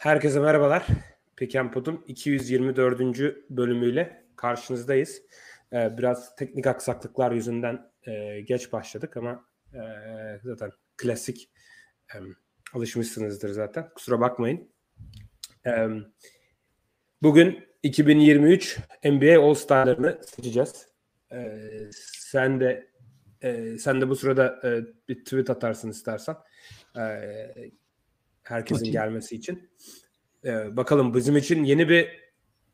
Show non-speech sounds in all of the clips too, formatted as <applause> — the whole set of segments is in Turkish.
Herkese merhabalar. Pekenpod'un 224. bölümüyle karşınızdayız. Ee, biraz teknik aksaklıklar yüzünden e, geç başladık ama e, zaten klasik e, alışmışsınızdır zaten. Kusura bakmayın. E, bugün 2023 NBA All-Star'larını seçeceğiz. E, sen de e, sen de bu sırada e, bir tweet atarsın istersen. E, herkesin Bakayım. gelmesi için. Ee, bakalım bizim için yeni bir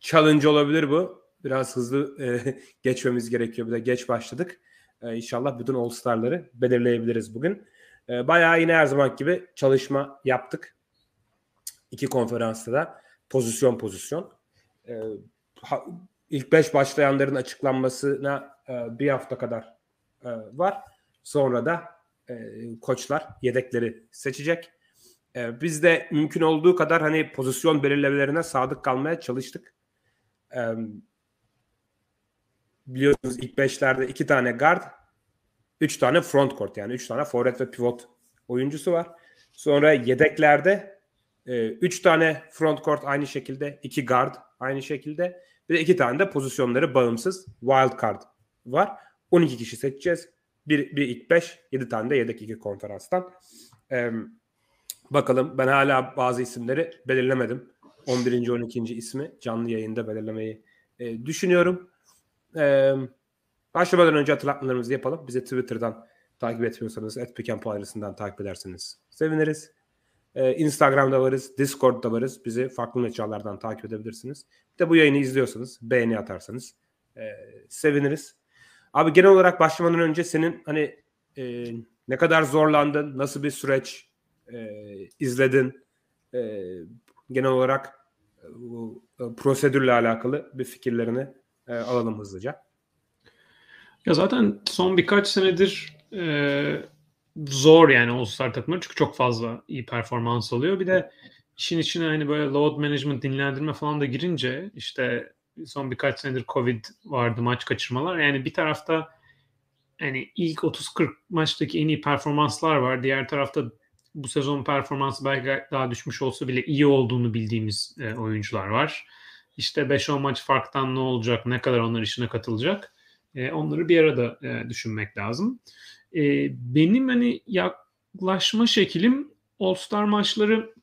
challenge olabilir bu. Biraz hızlı e, <laughs> geçmemiz gerekiyor. Bir de geç başladık. E, inşallah bütün All Star'ları belirleyebiliriz bugün. E, bayağı yine her zaman gibi çalışma yaptık. İki konferansta da pozisyon pozisyon. E, ha, ilk beş başlayanların açıklanmasına e, bir hafta kadar e, var. Sonra da e, koçlar yedekleri seçecek. Ee, biz de mümkün olduğu kadar hani pozisyon belirlemelerine sadık kalmaya çalıştık. Ee, biliyorsunuz ilk beşlerde iki tane guard, üç tane front court yani üç tane forvet ve pivot oyuncusu var. Sonra yedeklerde e, üç tane front court aynı şekilde, iki guard aynı şekilde. Bir de iki tane de pozisyonları bağımsız wild card var. 12 kişi seçeceğiz. Bir, bir ilk 5, 7 tane de yedek iki konferanstan. Ee, Bakalım ben hala bazı isimleri belirlemedim. 11. 12. ismi canlı yayında belirlemeyi e, düşünüyorum. E, başlamadan önce hatırlatmalarımızı yapalım. Bize Twitter'dan takip etmiyorsanız @pikenpo adresinden takip ederseniz seviniriz. E, Instagram'da varız, Discord'da varız. Bizi farklı mecralardan takip edebilirsiniz. Bir de bu yayını izliyorsanız beğeni atarsanız e, seviniriz. Abi genel olarak başlamadan önce senin hani e, ne kadar zorlandın, nasıl bir süreç, e, izledin. E, genel olarak e, bu e, prosedürle alakalı bir fikirlerini e, alalım hızlıca. Ya zaten son birkaç senedir e, zor yani All-Star takımları çünkü çok fazla iyi performans oluyor. Bir de işin içine hani böyle load management, dinlendirme falan da girince işte son birkaç senedir Covid vardı, maç kaçırmalar. Yani bir tarafta yani ilk 30-40 maçtaki en iyi performanslar var. Diğer tarafta bu sezon performansı belki daha düşmüş olsa bile iyi olduğunu bildiğimiz e, oyuncular var. İşte 5-10 maç farktan ne olacak, ne kadar onlar işine katılacak e, onları bir arada e, düşünmek lazım. E, benim hani yaklaşma şeklim All-Star maçları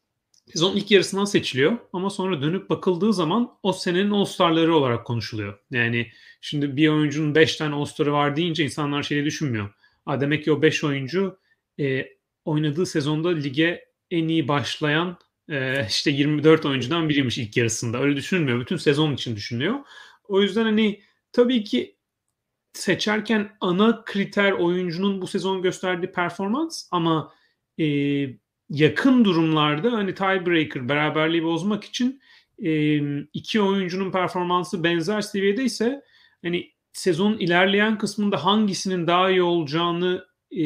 sezon ilk yarısından seçiliyor ama sonra dönüp bakıldığı zaman o senenin All-Star'ları olarak konuşuluyor. Yani şimdi bir oyuncunun 5 tane All-Star'ı var deyince insanlar şeyi düşünmüyor. Aa, demek ki o 5 oyuncu e, oynadığı sezonda lige en iyi başlayan e, işte 24 oyuncudan biriymiş ilk yarısında. Öyle düşünülmüyor. Bütün sezon için düşünülüyor. O yüzden hani tabii ki seçerken ana kriter oyuncunun bu sezon gösterdiği performans ama e, yakın durumlarda hani tiebreaker beraberliği bozmak için e, iki oyuncunun performansı benzer seviyede ise hani sezonun ilerleyen kısmında hangisinin daha iyi olacağını e,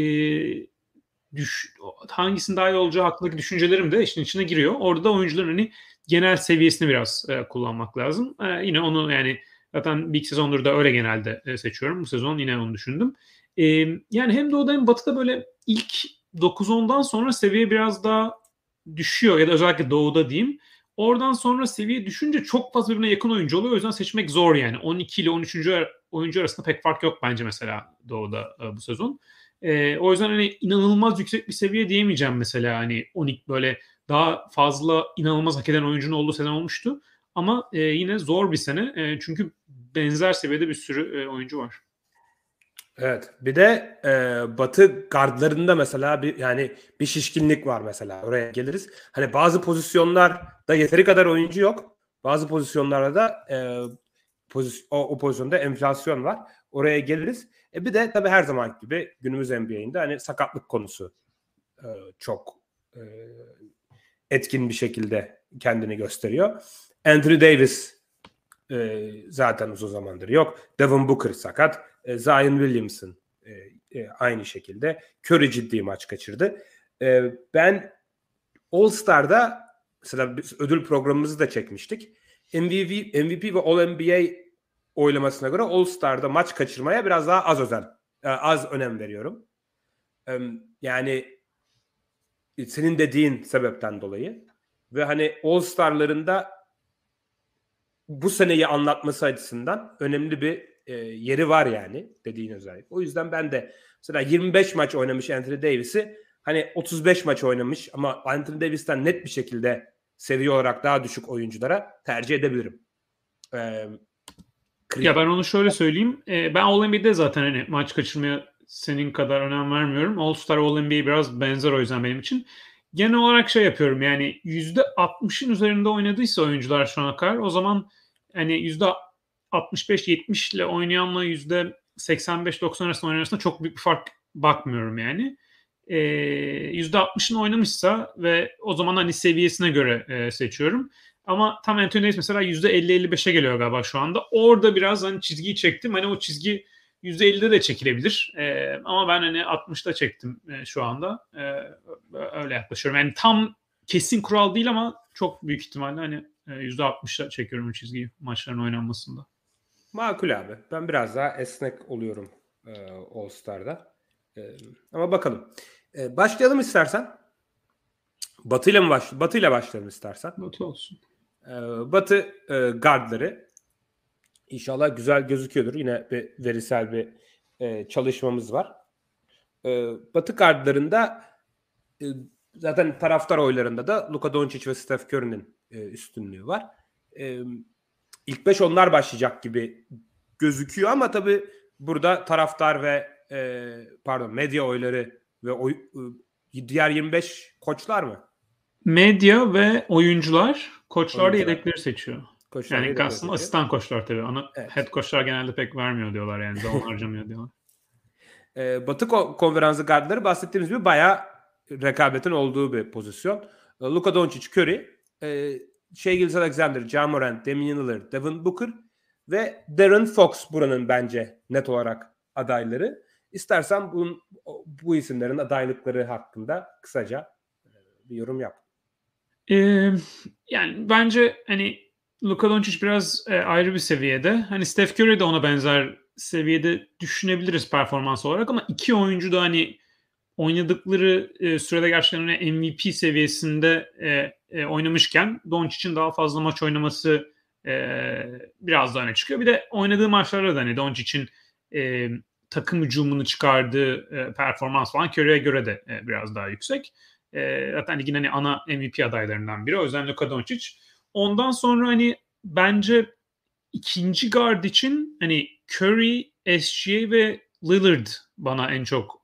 düş, hangisinin daha iyi olacağı hakkındaki düşüncelerim de işin içine giriyor. Orada da oyuncuların hani genel seviyesini biraz e, kullanmak lazım. E, yine onu yani zaten bir iki sezondur da öyle genelde e, seçiyorum. Bu sezon yine onu düşündüm. E, yani hem doğuda hem batıda böyle ilk 9-10'dan sonra seviye biraz daha düşüyor ya da özellikle doğuda diyeyim. Oradan sonra seviye düşünce çok fazla birbirine yakın oyuncu oluyor. O yüzden seçmek zor yani. 12 ile 13. oyuncu arasında pek fark yok bence mesela doğuda e, bu sezon. E, o yüzden hani inanılmaz yüksek bir seviye diyemeyeceğim mesela hani 12 böyle daha fazla inanılmaz hak eden oyuncunun olduğu sene olmuştu. Ama e, yine zor bir sene. E, çünkü benzer seviyede bir sürü e, oyuncu var. Evet. Bir de e, Batı gardlarında mesela bir yani bir şişkinlik var mesela. Oraya geliriz. Hani bazı pozisyonlarda yeteri kadar oyuncu yok. Bazı pozisyonlarda da e, pozisyon, o, o pozisyonda enflasyon var. Oraya geliriz. E bir de tabii her zaman gibi günümüz NBA'inde hani sakatlık konusu e, çok e, etkin bir şekilde kendini gösteriyor. Anthony Davis e, zaten uzun zamandır yok. Devin Booker sakat. E, Zion Williamson e, e, aynı şekilde. Curry ciddi maç kaçırdı. E, ben All Star'da mesela biz ödül programımızı da çekmiştik. MVP, MVP ve All NBA oylamasına göre All Star'da maç kaçırmaya biraz daha az özen, e, az önem veriyorum. Yani senin dediğin sebepten dolayı. ve hani All Star'larında bu seneyi anlatması açısından önemli bir e, yeri var yani dediğin özellik. O yüzden ben de mesela 25 maç oynamış Anthony Davis'i hani 35 maç oynamış ama Anthony Davis'ten net bir şekilde seviye olarak daha düşük oyunculara tercih edebilirim. Ee, ya ben onu şöyle söyleyeyim. Ee, ben All-NBA'de zaten hani maç kaçırmaya senin kadar önem vermiyorum. All-Star All-NBA biraz benzer o yüzden benim için. Genel olarak şey yapıyorum yani %60'ın üzerinde oynadıysa oyuncular şu ana kadar o zaman hani %65-70 ile oynayanla %85-90 arasında oynayan arasında çok büyük bir fark bakmıyorum yani. Ee, %60'ın oynamışsa ve o zaman hani seviyesine göre e, seçiyorum. Ama tam Anthony Davis mesela %50-55'e geliyor galiba şu anda. Orada biraz hani çizgiyi çektim. Hani o çizgi %50'de de çekilebilir. E, ama ben hani 60'da çektim e, şu anda. E, öyle yaklaşıyorum. Yani tam kesin kural değil ama çok büyük ihtimalle hani e, %60'da çekiyorum çizgiyi maçların oynanmasında. Makul abi. Ben biraz daha esnek oluyorum e, All Star'da. E, ama bakalım. E, başlayalım istersen. Batı ile mi baş Batı ile başlayalım istersen. Batı olsun. E, Batı e, guardları İnşallah güzel gözüküyordur. Yine bir verisel bir e, çalışmamız var. E, Batı kartlarında e, zaten taraftar oylarında da Luka Doncic ve Steph Curry'nin üstünlüğü var. E, ilk beş onlar başlayacak gibi gözüküyor ama tabii burada taraftar ve pardon medya oyları ve oy, diğer 25 koçlar mı? Medya ve oyuncular, koçlar da yedekleri seçiyor. Koçlar yani aslında asistan koçlar tabii. Onu evet. head koçlar genelde pek vermiyor diyorlar yani. Zaman <laughs> harcamıyor diyorlar. Ee, Batı konferansı gardları bahsettiğimiz gibi bayağı rekabetin olduğu bir pozisyon. Ee, Luka Doncic, Curry, e, Shea Gilles Alexander, Ja Morant, Damian Lillard, Devin Booker ve Darren Fox buranın bence net olarak adayları. İstersen bunun, bu isimlerin adaylıkları hakkında kısaca e, bir yorum yap. Yani bence hani Luka Doncic biraz e, ayrı bir seviyede. Hani Steph Curry de ona benzer seviyede düşünebiliriz performans olarak ama iki oyuncu da hani oynadıkları e, sürede gerçekten hani MVP seviyesinde e, e, oynamışken Doncic'in daha fazla maç oynaması e, biraz daha öne çıkıyor. Bir de oynadığı maçlarda da hani Doncic'in e, takım hücumunu çıkardığı e, performans falan Curry'e göre de e, biraz daha yüksek. E, zaten ligin hani ana MVP adaylarından biri. O yüzden Luka Doncic Ondan sonra hani bence ikinci guard için hani Curry, SGA ve Lillard bana en çok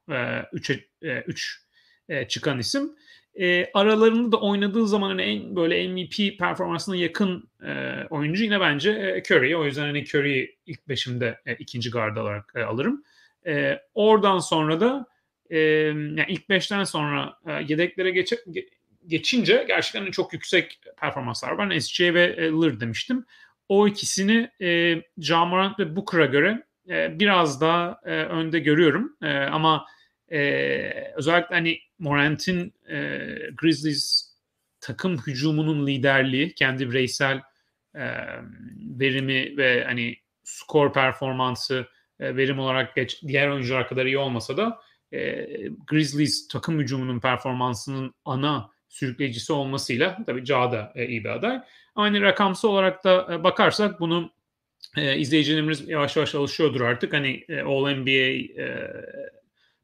3 e, 3 e, e, çıkan isim. E, aralarında da oynadığı zaman hani en böyle MVP performansına yakın e, oyuncu yine bence e, Curry. O yüzden hani Curry'i ilk beşimde e, ikinci guard olarak e, alırım. E, oradan sonra da e, yani ilk beşten sonra e, yedeklere geçe, geçince gerçekten çok yüksek performanslar var. Ben SC ve Lillard demiştim. O ikisini e, Jamorant ve Booker'a göre e, biraz daha e, önde görüyorum. E, ama e, özellikle hani Morant'in e, Grizzlies takım hücumunun liderliği, kendi bireysel e, verimi ve hani skor performansı e, verim olarak geç, diğer oyuncular kadar iyi olmasa da e, Grizzlies takım hücumunun performansının ana sürükleyicisi olmasıyla tabii Ca da e, iyi bir aday. Aynı rakamsal olarak da e, bakarsak bunu e, izleyicilerimiz yavaş yavaş alışıyordur artık. Hani e, All NBA e,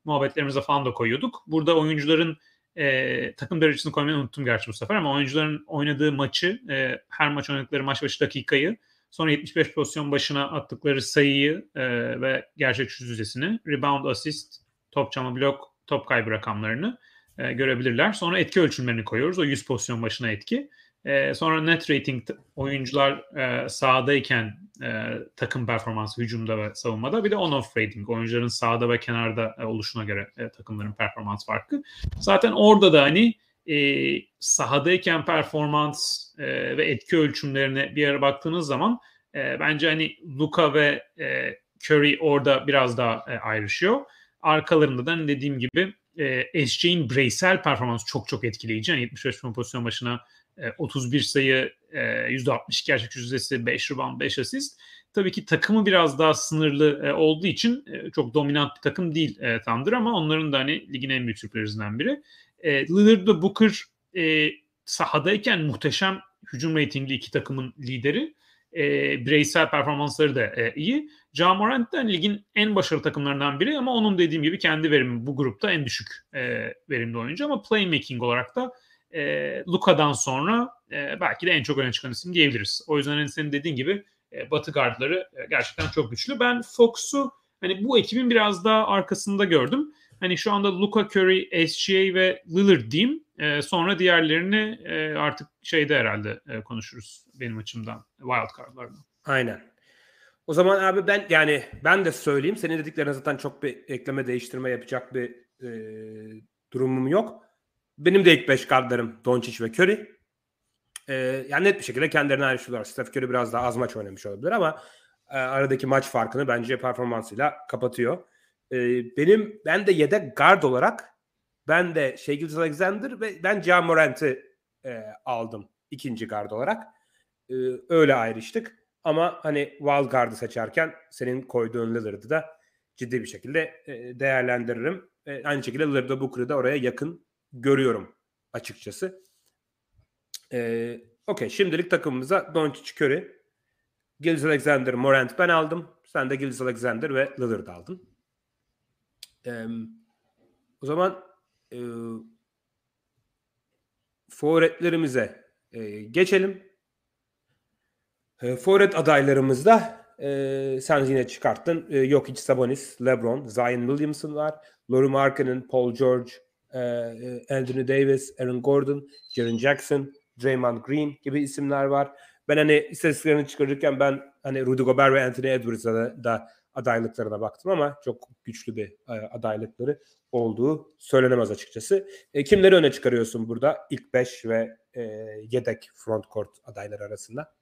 muhabbetlerimize falan da koyuyorduk. Burada oyuncuların e, takım derecesini koymayı unuttum gerçi bu sefer ama oyuncuların oynadığı maçı, e, her maç oynadıkları maç başı dakikayı, sonra 75 pozisyon başına attıkları sayıyı e, ve gerçek yüzdesini, rebound, assist, top çalma, blok, top kaybı rakamlarını e, görebilirler. Sonra etki ölçümlerini koyuyoruz. O 100 pozisyon başına etki. E, sonra net rating oyuncular e, sahadayken e, takım performansı hücumda ve savunmada. Bir de on-off rating oyuncuların sahada ve kenarda e, oluşuna göre e, takımların performans farkı. Zaten orada da hani e, sahadayken performans e, ve etki ölçümlerine bir ara baktığınız zaman e, bence hani Luka ve e, Curry orada biraz daha e, ayrışıyor. Arkalarında da hani dediğim gibi e, SJ'in bireysel performansı çok çok etkileyici. Yani 75 pozisyon başına e, 31 sayı, e, %62 gerçek yüzdesi, 5 rebound, 5 asist. Tabii ki takımı biraz daha sınırlı e, olduğu için e, çok dominant bir takım değil e, Thunder ama onların da hani ligin en büyük sürprizlerinden biri. E, Lillard ve Booker e, sahadayken muhteşem hücum reytingli iki takımın lideri. E, bireysel performansları da e, iyi. Ja Morant da ligin en başarılı takımlarından biri ama onun dediğim gibi kendi verimi bu grupta en düşük e, verimli oyuncu ama playmaking olarak da e, Luka'dan sonra e, belki de en çok öne çıkan isim diyebiliriz. O yüzden hani senin dediğin gibi e, Batı gardları e, gerçekten çok güçlü. Ben Fox'u hani bu ekibin biraz daha arkasında gördüm. Hani şu anda Luka Curry, SGA ve Lillard diyeyim. E, sonra diğerlerini e, artık şeyde herhalde e, konuşuruz benim açımdan. Wild card'lardan. Aynen. O zaman abi ben yani ben de söyleyeyim. Senin dediklerine zaten çok bir ekleme değiştirme yapacak bir e, durumum yok. Benim de ilk 5 kartlarım Doncic ve Curry. E, yani net bir şekilde kendilerine ayrışıyorlar. Steph Curry biraz daha az maç oynamış olabilir ama e, aradaki maç farkını bence performansıyla kapatıyor. E, benim ben de yedek guard olarak ben de Shea Alexander ve ben Ja Morant'i e, aldım ikinci guard olarak. E, öyle ayrıştık. Ama hani wild guard'ı seçerken senin koyduğun Lillard'ı da ciddi bir şekilde e, değerlendiririm. E, aynı şekilde Lillard'ı Booker'ı da oraya yakın görüyorum açıkçası. E, Okey şimdilik takımımıza Doncic Curry, Gilles Alexander, Morant ben aldım. Sen de Gilles Alexander ve Lillard aldın. E, o zaman e, forvetlerimize e, geçelim. E, forvet adaylarımızda e, sen yine çıkarttın. E, yok hiç Sabonis, LeBron, Zion Williamson var. Laurie Markkanen, Paul George, e, e, Anthony Davis, Aaron Gordon, Jaren Jackson, Draymond Green gibi isimler var. Ben hani istatistiklerini çıkarırken ben hani Rudy Gobert ve Anthony Edwards'a da, da adaylıklarına baktım ama çok güçlü bir e, adaylıkları olduğu söylenemez açıkçası. E, kimleri öne çıkarıyorsun burada ilk 5 ve e, yedek frontcourt adayları arasında?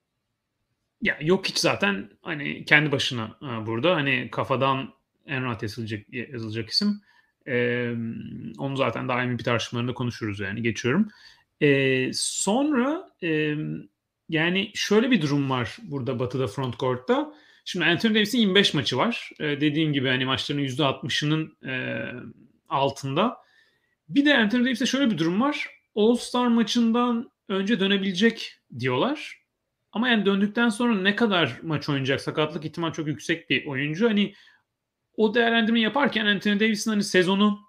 Ya yok hiç zaten hani kendi başına e, burada hani kafadan en rahat yazılacak, yazılacak isim. Ee, onu zaten daimi bir tartışmalarında konuşuruz yani geçiyorum. Ee, sonra e, yani şöyle bir durum var burada Batı'da frontcourt'ta. Şimdi Anthony Davis'in 25 maçı var. Ee, dediğim gibi hani maçların %60'ının e, altında. Bir de Anthony Davis'te şöyle bir durum var. All-Star maçından önce dönebilecek diyorlar. Ama yani döndükten sonra ne kadar maç oynayacak? Sakatlık ihtimal çok yüksek bir oyuncu. Hani o değerlendirme yaparken Anthony Davis'in hani sezonu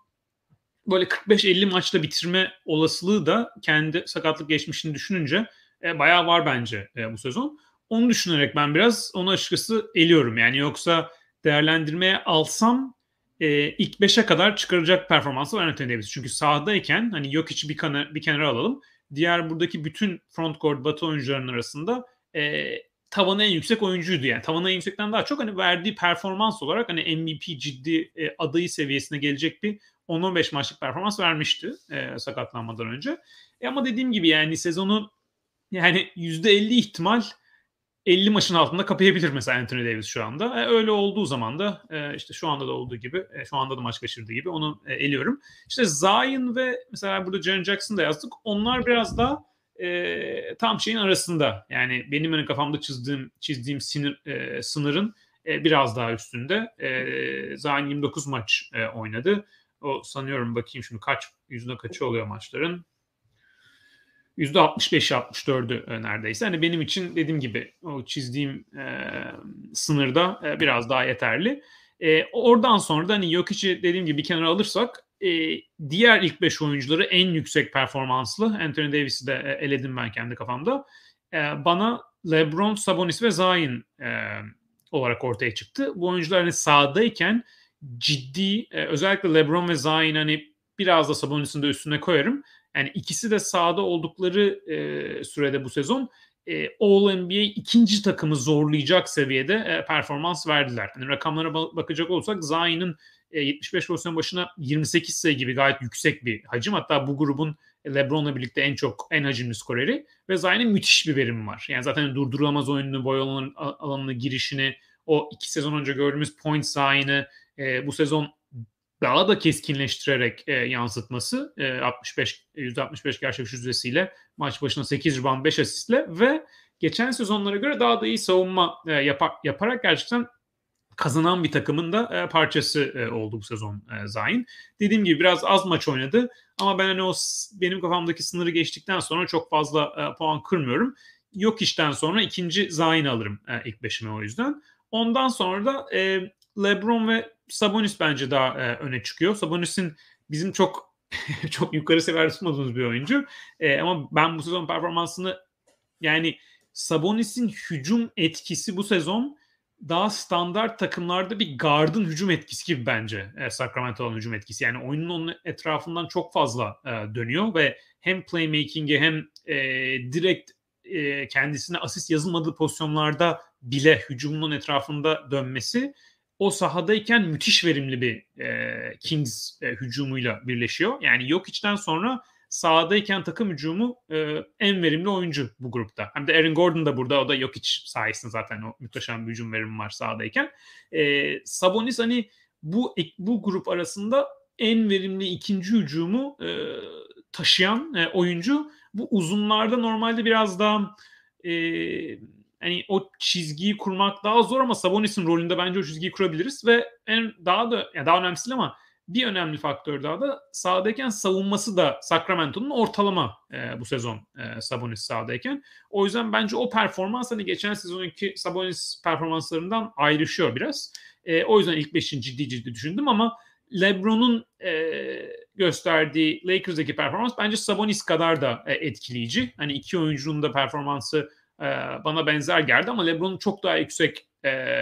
böyle 45-50 maçla bitirme olasılığı da kendi sakatlık geçmişini düşününce e, bayağı var bence e, bu sezon. Onu düşünerek ben biraz onu açıkçası eliyorum. Yani yoksa değerlendirmeye alsam e, ilk 5'e kadar çıkaracak performansı var Anthony Davis. Çünkü sahadayken hani yok içi bir, kana, bir kenara alalım. Diğer buradaki bütün front court batı oyuncularının arasında e, tavanı en yüksek oyuncuydu yani. Tavanı en yüksekten daha çok hani verdiği performans olarak hani MVP ciddi e, adayı seviyesine gelecek bir 10-15 maçlık performans vermişti e, sakatlanmadan önce. E, ama dediğim gibi yani sezonu yani %50 ihtimal 50 maçın altında kapayabilir mesela Anthony Davis şu anda. E, öyle olduğu zaman da e, işte şu anda da olduğu gibi, e, şu anda da maç kaçırdığı gibi onu e, eliyorum. İşte Zion ve mesela burada Jaren Jackson da yazdık. Onlar biraz daha e, tam şeyin arasında. Yani benim hani kafamda çizdiğim çizdiğim sinir, e, sınırın e, biraz daha üstünde. E, Zion 29 maç e, oynadı. O sanıyorum bakayım şimdi kaç yüzde kaçı oluyor maçların? %65'i 64'ü e, neredeyse. Hani benim için dediğim gibi o çizdiğim e, sınırda e, biraz daha yeterli. E, oradan sonra da hani Jokic'i dediğim gibi bir kenara alırsak e, diğer ilk 5 oyuncuları en yüksek performanslı Anthony Davis'i de e, eledim ben kendi kafamda. E, bana LeBron, Sabonis ve Zion e, olarak ortaya çıktı. Bu oyuncular hani sahadayken ciddi e, özellikle LeBron ve Zion hani biraz da Sabonis'in de üstüne koyarım yani ikisi de sahada oldukları e, sürede bu sezon e, All NBA ikinci takımı zorlayacak seviyede e, performans verdiler. Yani rakamlara bakacak olursak Zion'ın e, 75 pozisyon başına 28 sayı gibi gayet yüksek bir hacim. Hatta bu grubun LeBron'la birlikte en çok en hacimli skoreri ve Zion'ın müthiş bir verimi var. Yani zaten durdurulamaz oyununu, boy alanına, girişini, o iki sezon önce gördüğümüz point Zion'ı e, bu sezon daha da keskinleştirerek e, yansıtması e, 65 %65 gerçekçi yüzdesiyle maç başına 8 rebound 5 asistle ve geçen sezonlara göre daha da iyi savunma e, yapar, yaparak gerçekten kazanan bir takımın da e, parçası e, oldu bu sezon e, Zayn. Dediğim gibi biraz az maç oynadı ama ben hani o benim kafamdaki sınırı geçtikten sonra çok fazla e, puan kırmıyorum. Yok işten sonra ikinci Zayn alırım e, ilk beşime o yüzden. Ondan sonra da e, LeBron ve Sabonis bence daha e, öne çıkıyor. Sabonis'in bizim çok <laughs> çok yukarı seviyede tutmadığımız bir oyuncu. E, ama ben bu sezon performansını yani Sabonis'in hücum etkisi bu sezon daha standart takımlarda bir guard'ın hücum etkisi gibi bence e, Sacramento'nun hücum etkisi. Yani oyunun onun etrafından çok fazla e, dönüyor ve hem playmaking'e hem e, direkt e, kendisine asist yazılmadığı pozisyonlarda bile hücumunun etrafında dönmesi o sahadayken müthiş verimli bir e, Kings e, hücumuyla birleşiyor. Yani yok içten sonra sahadayken takım hücumu e, en verimli oyuncu bu grupta. Hem de Aaron Gordon da burada. O da yok iç sayesinde zaten o muhteşem bir hücum verimi var sahadayken. E, Sabonis hani bu bu grup arasında en verimli ikinci hücumu e, taşıyan e, oyuncu. Bu uzunlarda normalde biraz daha e, hani o çizgiyi kurmak daha zor ama Sabonis'in rolünde bence o çizgiyi kurabiliriz ve en daha da yani daha önemlisi ama bir önemli faktör daha da sahadayken savunması da Sacramento'nun ortalama e, bu sezon e, Sabonis sahadayken. O yüzden bence o performans hani geçen sezonki Sabonis performanslarından ayrışıyor biraz. E, o yüzden ilk beşin ciddi ciddi düşündüm ama LeBron'un e, gösterdiği Lakers'daki performans bence Sabonis kadar da e, etkileyici. Hani iki oyuncunun da performansı e, bana benzer geldi ama LeBron'un çok daha yüksek e,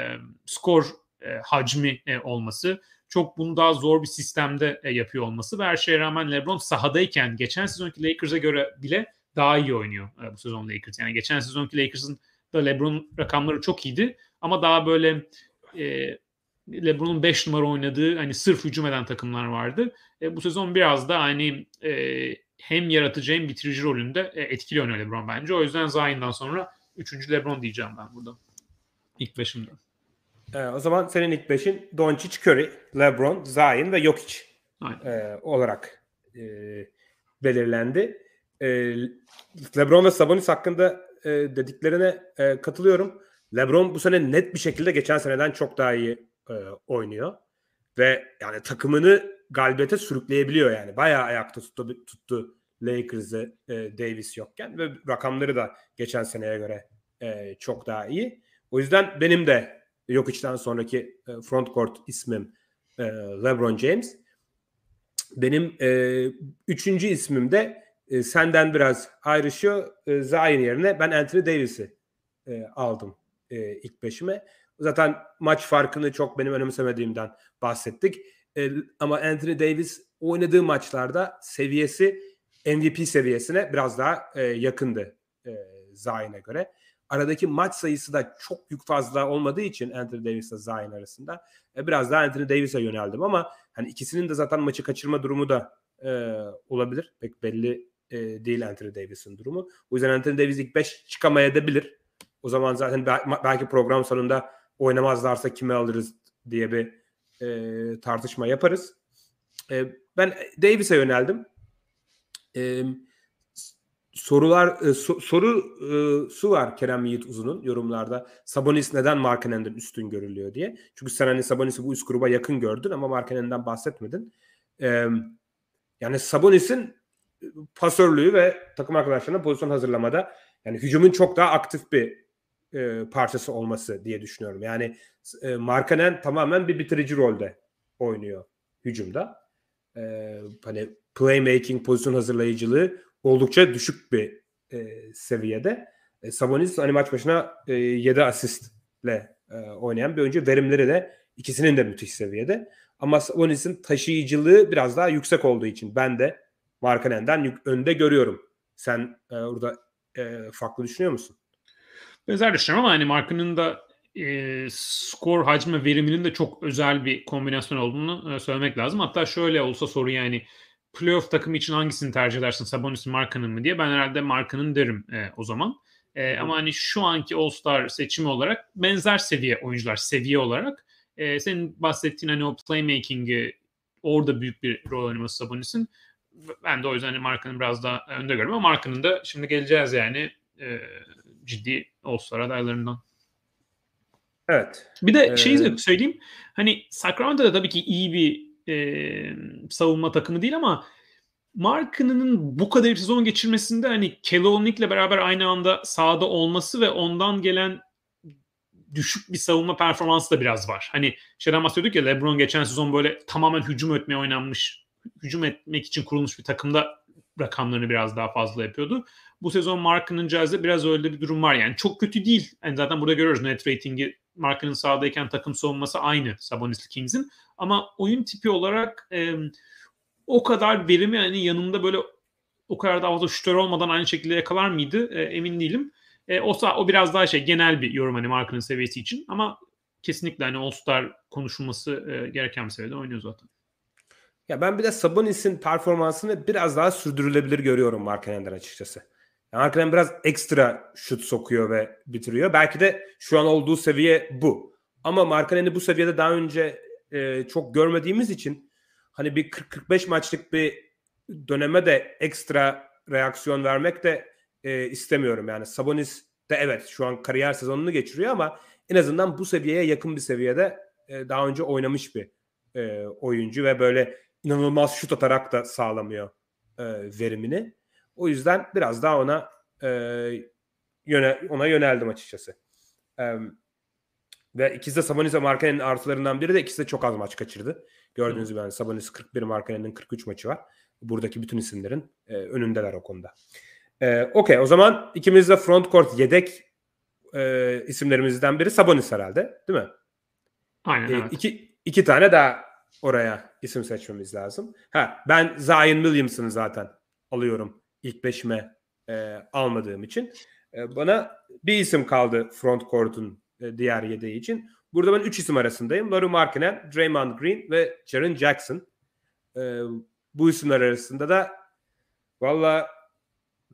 skor e, hacmi e, olması çok bunu daha zor bir sistemde e, yapıyor olması ve her şeye rağmen LeBron sahadayken geçen sezonki Lakers'a göre bile daha iyi oynuyor e, bu sezon Lakers. Yani geçen sezonki Lakers'ın da LeBron rakamları çok iyiydi ama daha böyle e, LeBron'un 5 numara oynadığı hani sırf hücum eden takımlar vardı. E, bu sezon biraz da hani e, hem yaratıcı hem bitirici rolünde e, etkili oynuyor LeBron bence. O yüzden Zion'dan sonra 3. LeBron diyeceğim ben burada. İlk beşimde. Ee, o zaman senin ilk beşin Doncic, Curry, LeBron, Zion ve Jokic e, olarak e, belirlendi. E, LeBron ve Sabonis hakkında e, dediklerine e, katılıyorum. LeBron bu sene net bir şekilde geçen seneden çok daha iyi e, oynuyor ve yani takımını galibiyete sürükleyebiliyor yani. Bayağı ayakta tuttu, tuttu Lakers'ı e, Davis yokken ve rakamları da geçen seneye göre e, çok daha iyi. O yüzden benim de yok içten sonraki e, front court ismim e, LeBron James. Benim e, üçüncü ismim de senden biraz ayrışıyor. Zion yerine ben Anthony Davis'i aldım ilk beşime. Zaten maç farkını çok benim önemsemediğimden bahsettik. Ama Anthony Davis oynadığı maçlarda seviyesi MVP seviyesine biraz daha yakındı Zion'a göre. Aradaki maç sayısı da çok yük fazla olmadığı için Anthony Davis ile Zion arasında e, biraz daha Anthony Davis'e yöneldim ama hani ikisinin de zaten maçı kaçırma durumu da e, olabilir. Pek belli e, değil Anthony Davis'in durumu. O yüzden Anthony Davis ilk 5 çıkamayabilir. O zaman zaten belki program sonunda oynamazlarsa kime alırız diye bir e, tartışma yaparız. E, ben Davis'e yöneldim. E, sorular e, so, soru e, su var Kerem Yiğit Uzun'un yorumlarda. Sabonis neden Markkanen'den üstün görülüyor diye. Çünkü sen hani Sabonis'i bu üst gruba yakın gördün ama Markkanen'den bahsetmedin. E, yani Sabonis'in pasörlüğü ve takım arkadaşlarına pozisyon hazırlamada yani hücumun çok daha aktif bir e, parçası olması diye düşünüyorum. Yani e, Markkanen tamamen bir bitirici rolde oynuyor hücumda. E, hani playmaking, pozisyon hazırlayıcılığı oldukça düşük bir e, seviyede. E, Sabonis hani maç başına e, 7 asistle e, oynayan bir oyuncu. Verimleri de ikisinin de müthiş seviyede. Ama Sabonis'in taşıyıcılığı biraz daha yüksek olduğu için ben de Markkanen'den önde görüyorum. Sen e, orada e, farklı düşünüyor musun? Benzer düşünüyorum ama hani Mark'ının da e, skor hacmi veriminin de çok özel bir kombinasyon olduğunu e, söylemek lazım. Hatta şöyle olsa soru yani playoff takımı için hangisini tercih edersin? Sabonis Markan'ın mı diye. Ben herhalde Markan'ın derim e, o zaman. E, ama hani şu anki All-Star seçimi olarak benzer seviye oyuncular seviye olarak e, senin bahsettiğin hani o playmaking'i orada büyük bir rol oynaması Sabonis'in ben de o yüzden hani Markan'ın biraz daha önde görüyorum ama Markan'ın da şimdi geleceğiz yani e, ciddi All-Star adaylarından. Evet. Bir de Ee, şeyi söyleyeyim. Hani Sacramento da tabii ki iyi bir e, savunma takımı değil ama Markkanen'ın bu kadar bir sezon geçirmesinde hani Kelonick'le beraber aynı anda sahada olması ve ondan gelen düşük bir savunma performansı da biraz var. Hani şeyden bahsediyorduk ya LeBron geçen sezon böyle tamamen hücum etmeye oynanmış, hücum etmek için kurulmuş bir takımda rakamlarını biraz daha fazla yapıyordu. Bu sezon Markkanen'ın cihazda biraz öyle bir durum var. Yani çok kötü değil. Yani zaten burada görüyoruz net ratingi Markkanen sahadayken takım savunması aynı Sabonis'li Kings'in. Ama oyun tipi olarak e, o kadar verimi hani yanında böyle o kadar da fazla şütör olmadan aynı şekilde yakalar mıydı e, emin değilim. E, o, o biraz daha şey genel bir yorum hani Markkanen seviyesi için ama kesinlikle hani All-Star konuşulması e, gereken bir seviyede oynuyor zaten. Ya ben bir de Sabonis'in performansını biraz daha sürdürülebilir görüyorum Markkanen'den açıkçası. Yani Markkanen biraz ekstra şut sokuyor ve bitiriyor. Belki de şu an olduğu seviye bu. Ama Markkanen'i bu seviyede daha önce e, çok görmediğimiz için hani bir 40-45 maçlık bir döneme de ekstra reaksiyon vermek de e, istemiyorum. Yani Sabonis de evet şu an kariyer sezonunu geçiriyor ama en azından bu seviyeye yakın bir seviyede e, daha önce oynamış bir e, oyuncu ve böyle inanılmaz şut atarak da sağlamıyor e, verimini. O yüzden biraz daha ona e, yöne, ona yöneldim açıkçası. E, ve ikisi de Sabonis ve Markkanen'in artılarından biri de ikisi de çok az maç kaçırdı. Gördüğünüz gibi yani Sabonis 41, Markkanen'in 43 maçı var. Buradaki bütün isimlerin e, önündeler o konuda. E, Okey o zaman ikimiz de front court yedek e, isimlerimizden biri Sabonis herhalde değil mi? Aynen E, evet. iki, iki tane daha oraya isim seçmemiz lazım. Ha, ben Zion Williamson'ı zaten alıyorum ilk beşime e, almadığım için. E, bana bir isim kaldı front court'un e, diğer yedeği için. Burada ben üç isim arasındayım. Larry Markkinen, Draymond Green ve Jaren Jackson. E, bu isimler arasında da valla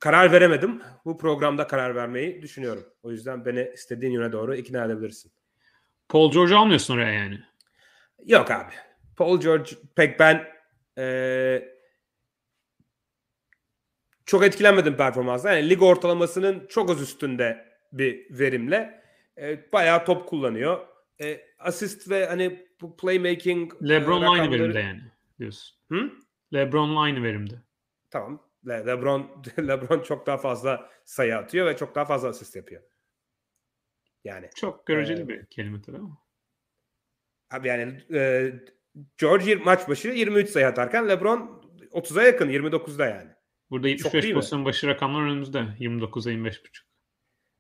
karar veremedim. Bu programda karar vermeyi düşünüyorum. O yüzden beni istediğin yöne doğru ikna edebilirsin. Paul George almıyorsun oraya yani. Yok abi. Paul George pek ben e, çok etkilenmedim performansla. Yani lig ortalamasının çok az üstünde bir verimle e, bayağı top kullanıyor. E, asist ve hani bu playmaking e, LeBron'la aynı rakamları- verimde yani diyorsun. Hı? LeBron'la aynı verimde. Tamam. Le- LeBron <laughs> LeBron çok daha fazla sayı atıyor ve çok daha fazla asist yapıyor. Yani Çok göreceli Ee, bir kelime tabii ama. abi yani e, George maç başı 23 sayı atarken LeBron 30'a yakın 29'da yani. Burada Çok 75 değil mi? pozisyon başı rakamlar önümüzde. 29'a 25.5.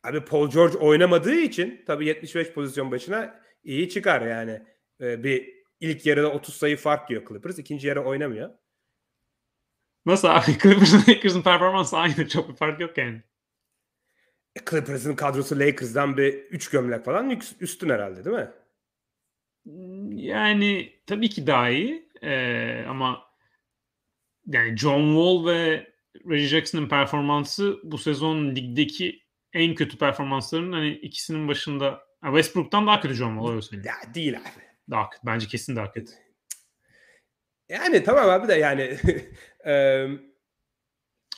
Abi Paul George oynamadığı için tabii 75 pozisyon başına iyi çıkar yani. Ee, bir ilk yarıda 30 sayı fark diyor Clippers. ikinci yarı oynamıyor. Nasıl abi? <laughs> Clippers'ın Lakers'ın performansı aynı. Çok bir fark yok yani. E, Clippers'ın kadrosu Lakers'dan bir 3 gömlek falan üstün herhalde değil mi? Yani tabii ki daha iyi. Ee, ama yani John Wall ve Reggie Jackson'ın performansı bu sezon ligdeki en kötü performansların hani ikisinin başında Westbrook'tan daha kötü John Wall öyle söyleyeyim. Ya değil abi. Daha kötü. Bence kesin daha kötü. Yani tamam abi de yani <laughs> e,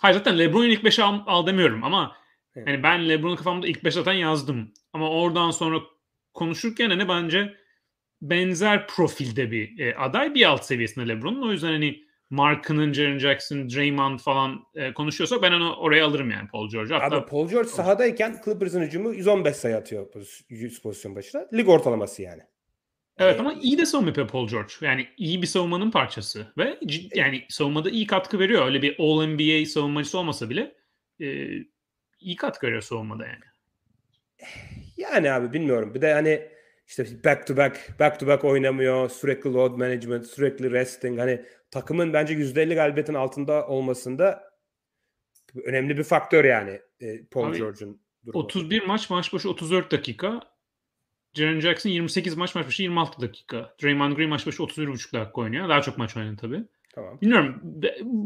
Hayır zaten LeBron'u ilk 5'e al, al demiyorum ama Evet. hani ben LeBron'u kafamda ilk 5 zaten yazdım. Ama oradan sonra konuşurken hani bence benzer profilde bir e, aday bir alt seviyesinde LeBron'un. O yüzden hani Mark'ının, Jaren Jackson, Draymond falan e, konuşuyorsak ben onu oraya alırım yani Paul George'u. Hatta abi Paul George sahadayken Clippers'ın hücumu 115 sayı atıyor poz- 100 pozisyon başına. Lig ortalaması yani. Evet ama iyi de savunma yapıyor Paul George. Yani iyi bir savunmanın parçası. Ve cid- yani savunmada iyi katkı veriyor. Öyle bir All-NBA savunmacısı olmasa bile e, iyi katkı veriyor savunmada yani. Yani abi bilmiyorum. Bir de hani işte back to back back to back oynamıyor. Sürekli load management, sürekli resting. Hani takımın bence %50 galibiyetin altında olmasında önemli bir faktör yani e, Paul Abi, George'un durumu. 31 maç maç başı 34 dakika. Jaren Jackson 28 maç maç başı 26 dakika. Draymond Green maç başı 31,5 dakika oynuyor. Daha çok maç oynadı tabii. Tamam. Bilmiyorum.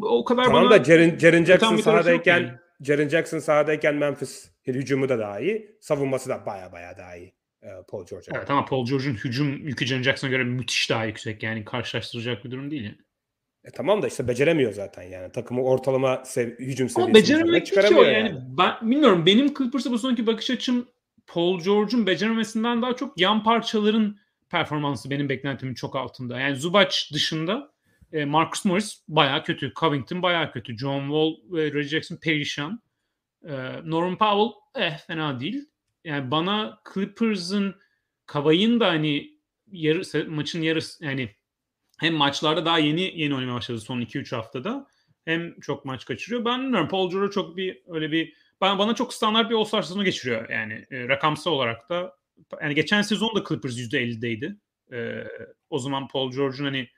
O kadar Tamam bana da Jaren, Jaren Jackson sahadayken. Jaren Jackson sahadayken Memphis hücumu da daha iyi. Savunması da baya baya daha iyi. E, Paul George'a. Evet ama Paul George'un hücum yükü Jaren Jackson'a göre müthiş daha yüksek. Yani karşılaştıracak bir durum değil yani. E tamam da işte beceremiyor zaten yani. Takımı ortalama sev- hücum seviyesine Ama beceremek ki o çıkaramıyor yani. Ben bilmiyorum benim Clippers'a bu sonki bakış açım Paul George'un beceremesinden daha çok yan parçaların performansı benim beklentimin çok altında. Yani Zubac dışında e, Marcus Morris baya kötü. Covington baya kötü. John Wall ve Reggie Jackson perişan. E, Norman Powell eh fena değil. Yani bana Clippers'ın Kavay'ın da hani yarı, maçın yarısı yani hem maçlarda daha yeni yeni oynamaya başladı son 2-3 haftada. Hem çok maç kaçırıyor. Ben bilmiyorum Paul George çok bir öyle bir bana, bana çok standart bir All-Star sezonu geçiriyor yani e, rakamsal olarak da. Yani geçen sezon da Clippers %50'deydi. E, o zaman Paul George'un hani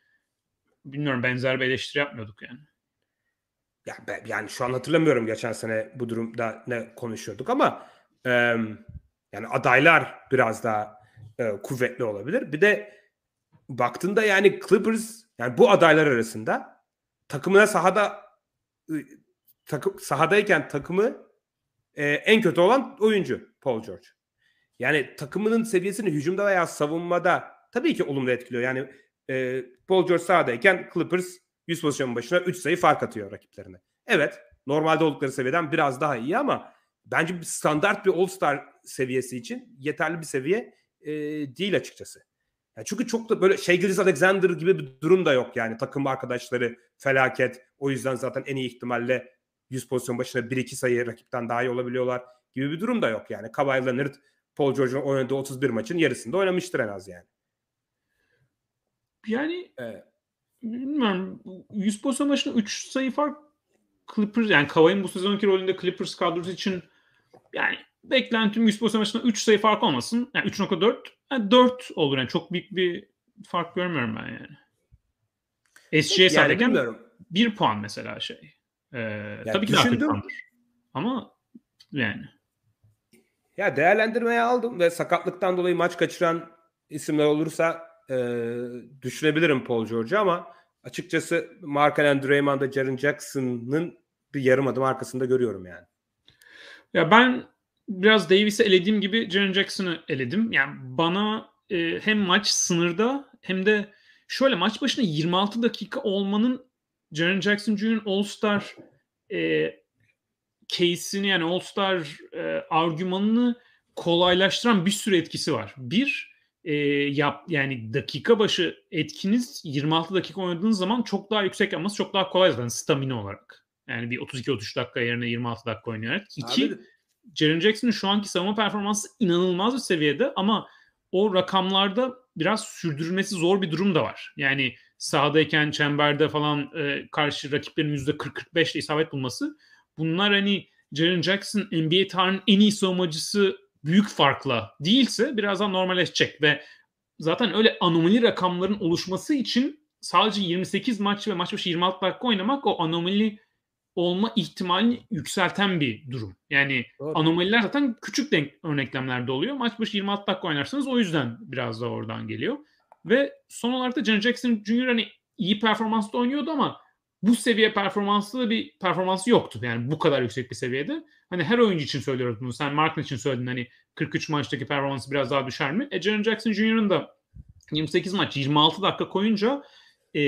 bilmiyorum benzer bir eleştiri yapmıyorduk yani. Ya ben, yani şu an hatırlamıyorum geçen sene bu durumda ne konuşuyorduk ama e, yani adaylar biraz daha e, kuvvetli olabilir. Bir de baktığında yani Clippers yani bu adaylar arasında takımına sahada takım sahadayken takımı e, en kötü olan oyuncu Paul George. Yani takımının seviyesini hücumda veya savunmada tabii ki olumlu etkiliyor. Yani e, Paul George sahadayken Clippers 100 pozisyonun başına 3 sayı fark atıyor rakiplerine. Evet normalde oldukları seviyeden biraz daha iyi ama bence standart bir All-Star seviyesi için yeterli bir seviye e, değil açıkçası. Yani çünkü çok da böyle Shea Alexander gibi bir durum da yok yani takım arkadaşları felaket. O yüzden zaten en iyi ihtimalle 100 pozisyon başına 1-2 sayı rakipten daha iyi olabiliyorlar gibi bir durum da yok yani. Kawhi Leonard Paul George'un oynadığı 31 maçın yarısında oynamıştır en az yani. Yani evet. bilmiyorum 100 pozisyon başına 3 sayı fark Clippers yani Kawhi'nin bu sezonki rolünde Clippers kadrosu için yani beklentim 100 pozisyon başına 3 sayı fark olmasın. Yani 3.4 yani 4 olur yani çok büyük bir fark görmüyorum ben yani. SG'ye yani sadece 1 puan mesela şey. Ee, ya tabii ki daha Ama yani. Ya değerlendirmeye aldım ve sakatlıktan dolayı maç kaçıran isimler olursa e, düşünebilirim Paul George'u ama açıkçası Mark Draymond'da Jaren Jackson'ın bir yarım adım arkasında görüyorum yani. Ya ben biraz Davis'i elediğim gibi Jaren Jackson'ı eledim. Yani bana e, hem maç sınırda hem de şöyle maç başına 26 dakika olmanın Jaren Jackson Jr.'ın All-Star e, case'ini yani All-Star e, argümanını kolaylaştıran bir sürü etkisi var. Bir, e, yap yani dakika başı etkiniz 26 dakika oynadığınız zaman çok daha yüksek yapması çok daha kolay zaten stamina olarak. Yani bir 32-33 dakika yerine 26 dakika oynayarak. İki, Abi, Jaren Jackson'ın şu anki savunma performansı inanılmaz bir seviyede ama o rakamlarda biraz sürdürülmesi zor bir durum da var. Yani sahadayken çemberde falan e, karşı rakiplerin %40-45 ile isabet bulması bunlar hani Jaren Jackson NBA tarihinin en iyi savunmacısı büyük farkla değilse birazdan normalleşecek ve zaten öyle anomali rakamların oluşması için sadece 28 maç ve maç başı 26 dakika oynamak o anomali olma ihtimalini yükselten bir durum. Yani Doğru. anomaliler zaten küçük denk örneklemlerde oluyor. Maç başı 26 dakika oynarsanız o yüzden biraz da oradan geliyor. Ve son olarak da Janet Jackson Jr. hani iyi performansla oynuyordu ama bu seviye performanslı bir performansı yoktu. Yani bu kadar yüksek bir seviyede. Hani her oyuncu için söylüyoruz bunu. Sen Mark'ın için söyledin hani 43 maçtaki performansı biraz daha düşer mi? E Jaren Jackson Jr.'ın da 28 maç 26 dakika koyunca e,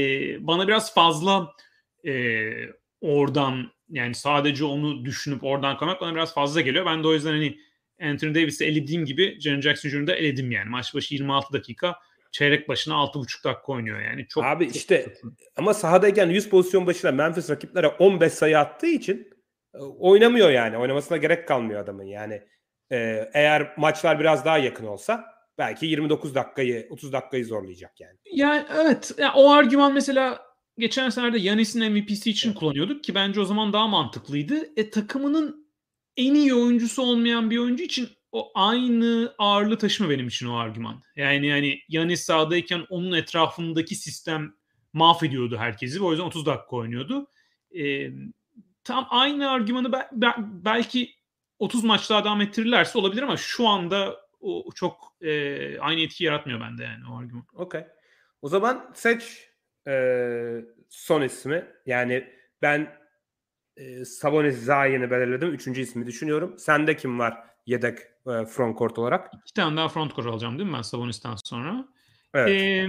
bana biraz fazla e, oradan yani sadece onu düşünüp oradan koymak bana biraz fazla geliyor. Ben de o yüzden hani Anthony Davis'i elediğim gibi Jaren Jackson Jr.'ı da eledim yani. Maç başı 26 dakika çeyrek başına 6,5 dakika oynuyor yani. Çok, Abi çok işte çok... ama sahadayken 100 pozisyon başına Memphis rakiplere 15 sayı attığı için e, oynamıyor yani. Oynamasına gerek kalmıyor adamın yani. Ee, eğer maçlar biraz daha yakın olsa belki 29 dakikayı 30 dakikayı zorlayacak yani. Yani evet. Yani o argüman mesela geçen senelerde Yanis'in MVP'si için evet. kullanıyorduk ki bence o zaman daha mantıklıydı. E takımının en iyi oyuncusu olmayan bir oyuncu için o aynı ağırlığı taşıma benim için o argüman. Yani yani Yanis sahadayken onun etrafındaki sistem mahvediyordu herkesi. O yüzden 30 dakika oynuyordu. E, tam aynı argümanı be, be, belki 30 maç daha devam ettirirlerse olabilir ama şu anda o çok e, aynı etki yaratmıyor bende yani o argüman. Okey. O zaman seç e, son ismi. Yani ben e, Sabonis Zayen'i belirledim. Üçüncü ismi düşünüyorum. Sende kim var yedek e, front court olarak? İki tane daha front court alacağım değil mi ben Sabonis'ten sonra? Evet. Ee,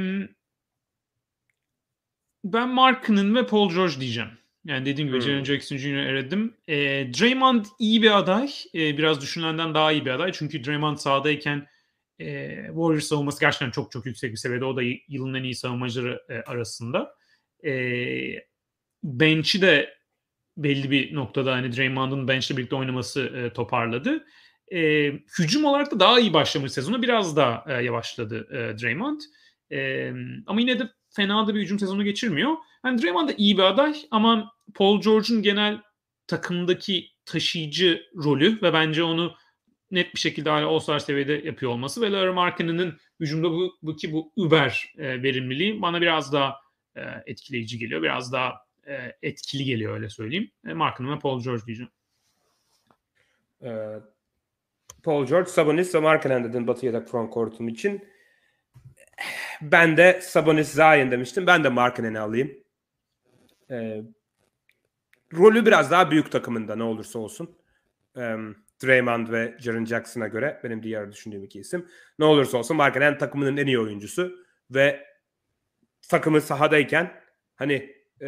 ben Mark'ının ve Paul George diyeceğim. Yani dediğim gibi hmm. Jaren Jackson Jr. aradım. E, Draymond iyi bir aday. E, biraz düşünülenden daha iyi bir aday. Çünkü Draymond sahadayken e, Warriors savunması gerçekten çok çok yüksek bir seviyede. O da yılın en iyi savunmacıları e, arasında. E, bench'i de belli bir noktada hani Draymond'un bench'le birlikte oynaması e, toparladı. E, hücum olarak da daha iyi başlamış sezonu. Biraz daha e, yavaşladı e, Draymond. E, ama yine de fena da bir hücum sezonu geçirmiyor. Yani Draymond da iyi bir aday ama Paul George'un genel takımdaki taşıyıcı rolü ve bence onu net bir şekilde hala All-Star seviyede yapıyor olması ve Larry Markkanen'ın hücumda bu, bu ki bu über e, verimliliği bana biraz daha e, etkileyici geliyor. Biraz daha e, etkili geliyor öyle söyleyeyim. E, Markkanen ve Paul George diyeceğim. Ee, Paul George, Sabonis ve Markkanen dedin Batı yedek front courtum için. Ben de Sabonis Zion demiştim. Ben de Markkanen'i alayım. Ee, rolü biraz daha büyük takımında ne olursa olsun. Ee, Draymond ve Jaren Jackson'a göre benim diğer düşündüğüm iki isim. Ne olursa olsun Markkanen takımının en iyi oyuncusu ve takımı sahadayken hani e,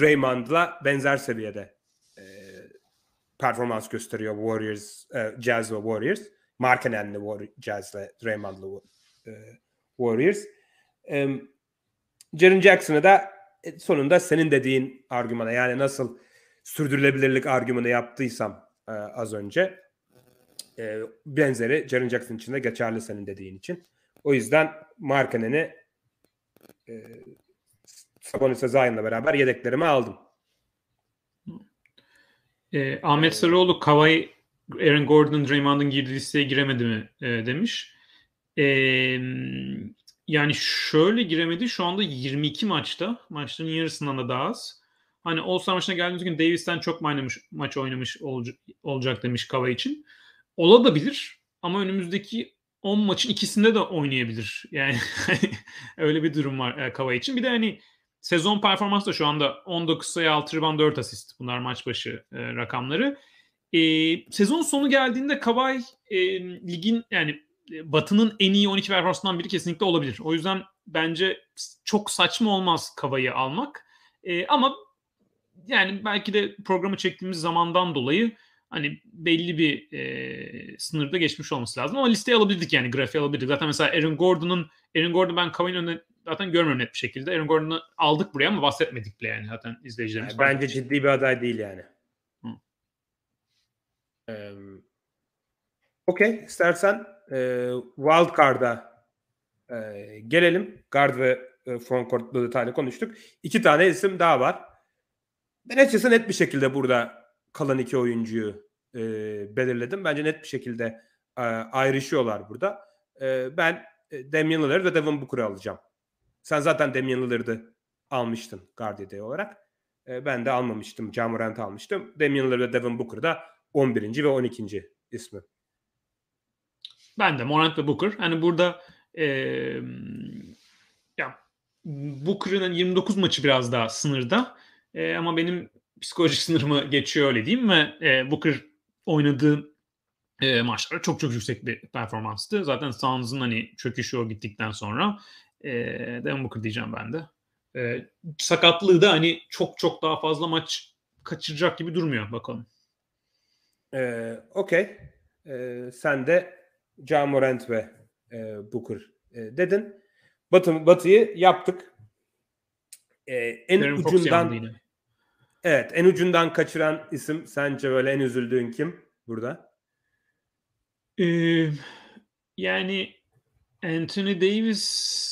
Draymond'la benzer seviyede e, performans gösteriyor Warriors, e, Jazz ve Warriors. Markkanen'li Jazz ve Draymond'lı e, Warriors. E, Jaren Jackson'ı da sonunda senin dediğin argümana yani nasıl sürdürülebilirlik argümanı yaptıysam e, az önce e, benzeri Jaren Jackson için de geçerli senin dediğin için. O yüzden Markkanen'i e, Sabonis'e Zion'la beraber yedeklerime aldım. E, Ahmet Sarıoğlu Kawhi Aaron Gordon Draymond'un girdiği listeye giremedi mi e, demiş. E, yani şöyle giremedi. Şu anda 22 maçta. Maçların yarısından da daha az. Hani All-Star maçına geldiğimiz gün Davis'ten çok oynamış, maç oynamış olacak, olacak demiş Kava için. Olabilir ama önümüzdeki 10 maçın ikisinde de oynayabilir. Yani <laughs> öyle bir durum var e, Kava için. Bir de hani sezon performansı da şu anda 19 sayı 6 rebound 4 asist. Bunlar maç başı e, rakamları. E, sezon sonu geldiğinde Kavay e, ligin yani Batı'nın en iyi 12 performansından biri kesinlikle olabilir. O yüzden bence çok saçma olmaz Kavay'ı almak. E, ama yani belki de programı çektiğimiz zamandan dolayı hani belli bir e, sınırda geçmiş olması lazım. Ama listeye alabildik yani grafiğe alabildik. Zaten mesela Aaron Gordon'un Aaron Gordon ben Kavay'ın önüne zaten görmüyorum net bir şekilde. Aaron Gordon'u aldık buraya ama bahsetmedik bile yani zaten izleyicilerimiz. Yani bence ciddi bir aday değil yani. Ee, Okey istersen e, wild card'a e, gelelim. Guard ve e, front court'da detaylı konuştuk. İki tane isim daha var. Ben açıkçası net bir şekilde burada kalan iki oyuncuyu e, belirledim. Bence net bir şekilde e, ayrışıyorlar burada. E, ben e, Damian Lillard ve Devin Booker'ı alacağım. Sen zaten Damian Lillard'ı almıştın guard olarak. E, ben de almamıştım. Jamorant'ı almıştım. Damian Lillard ve Devin Booker da 11. ve 12. ismi. Ben de Morant ve Booker. Hani burada e, ya Booker'ın 29 maçı biraz daha sınırda. E, ama benim psikolojik sınırımı geçiyor öyle diyeyim ve e, Booker oynadığı e, maçlara çok çok yüksek bir performanstı. Zaten Suns'ın hani çöküşü o gittikten sonra e, Devin Booker diyeceğim ben de. E, sakatlığı da hani çok çok daha fazla maç kaçıracak gibi durmuyor bakalım. Ee, Okey. Ee, sen de John Morant ve e, Booker e, dedin. Batı, Batı'yı yaptık. E, en Darren ucundan Evet, en ucundan kaçıran isim sence böyle en üzüldüğün kim burada? Ee, yani Anthony Davis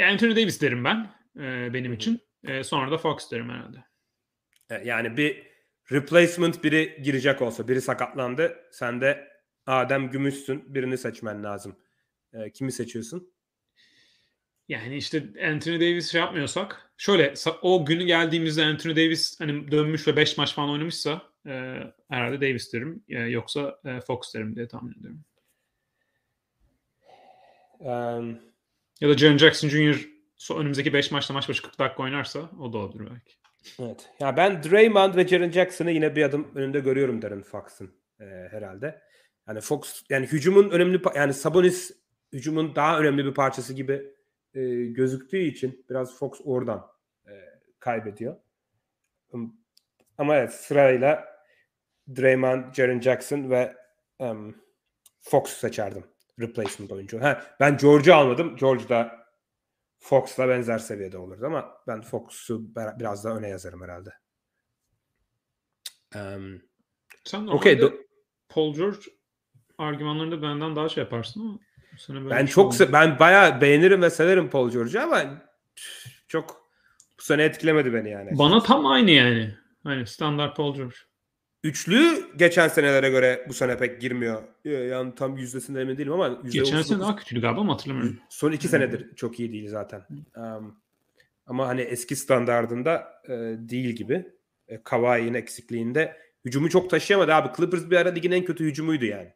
Anthony Davis derim ben e, benim için. E, sonra da Fox derim herhalde. E, yani bir replacement biri girecek olsa, biri sakatlandı. Sen de Adem Gümüşsün. Birini seçmen lazım. E, kimi seçiyorsun? Yani işte Anthony Davis şey yapmıyorsak şöyle o günü geldiğimizde Anthony Davis hani dönmüş ve 5 maç falan oynamışsa e, herhalde Davis derim. E, yoksa e, Fox derim diye tahmin ediyorum. Um, ya da Jaren Jackson Jr. önümüzdeki 5 maçta maç başı 40 dakika oynarsa o da olabilir belki. Evet. Ya ben Draymond ve Jaren Jackson'ı yine bir adım önünde görüyorum derim Fox'ın e, herhalde. Yani Fox yani hücumun önemli yani Sabonis hücumun daha önemli bir parçası gibi e, gözüktüğü için biraz Fox oradan e, kaybediyor. Ama evet sırayla Draymond, Jaren Jackson ve um, Fox seçerdim. Replacement oyuncu. Ha, ben George'u almadım. George da Fox'la benzer seviyede olurdu ama ben Fox'u biraz daha öne yazarım herhalde. Um, Sen normalde okay, do- Paul George argümanlarında benden daha şey yaparsın ama ben çok se- ben bayağı beğenirim ve severim Paul George'u ama çok bu sene etkilemedi beni yani. Bana tam aynı yani. Hani standart Paul George. Üçlü geçen senelere göre bu sene pek girmiyor. Ee, yani tam yüzdesinde emin değilim ama yüzde geçen sene daha kötüydü galiba ama hatırlamıyorum. Son iki senedir çok iyi değil zaten. Um, ama hani eski standardında e, değil gibi. E, Kawhi'nin eksikliğinde hücumu çok taşıyamadı abi. Clippers bir ara ligin en kötü hücumuydu yani.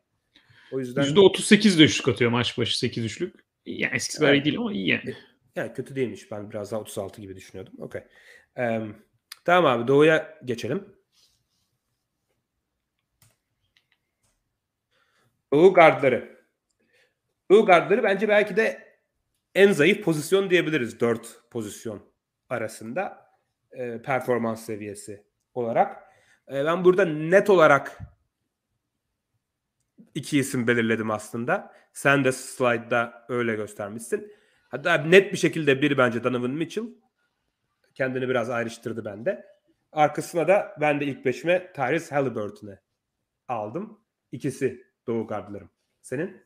O yüzden %38 de üçlük atıyor maç başı 8 üçlük. Yani eskisi kadar iyi değil ama iyi yani. Yani kötü değilmiş. Ben biraz daha 36 gibi düşünüyordum. Okey. Um, tamam abi Doğu'ya geçelim. Doğu gardları. Doğu gardları bence belki de en zayıf pozisyon diyebiliriz. Dört pozisyon arasında e, performans seviyesi olarak. E, ben burada net olarak iki isim belirledim aslında. Sen de slide'da öyle göstermişsin. Hatta net bir şekilde biri bence Donovan Mitchell. Kendini biraz ayrıştırdı bende. Arkasına da ben de ilk beşime Tyrese Halliburton'u aldım. İkisi Doğu gardlarım. Senin?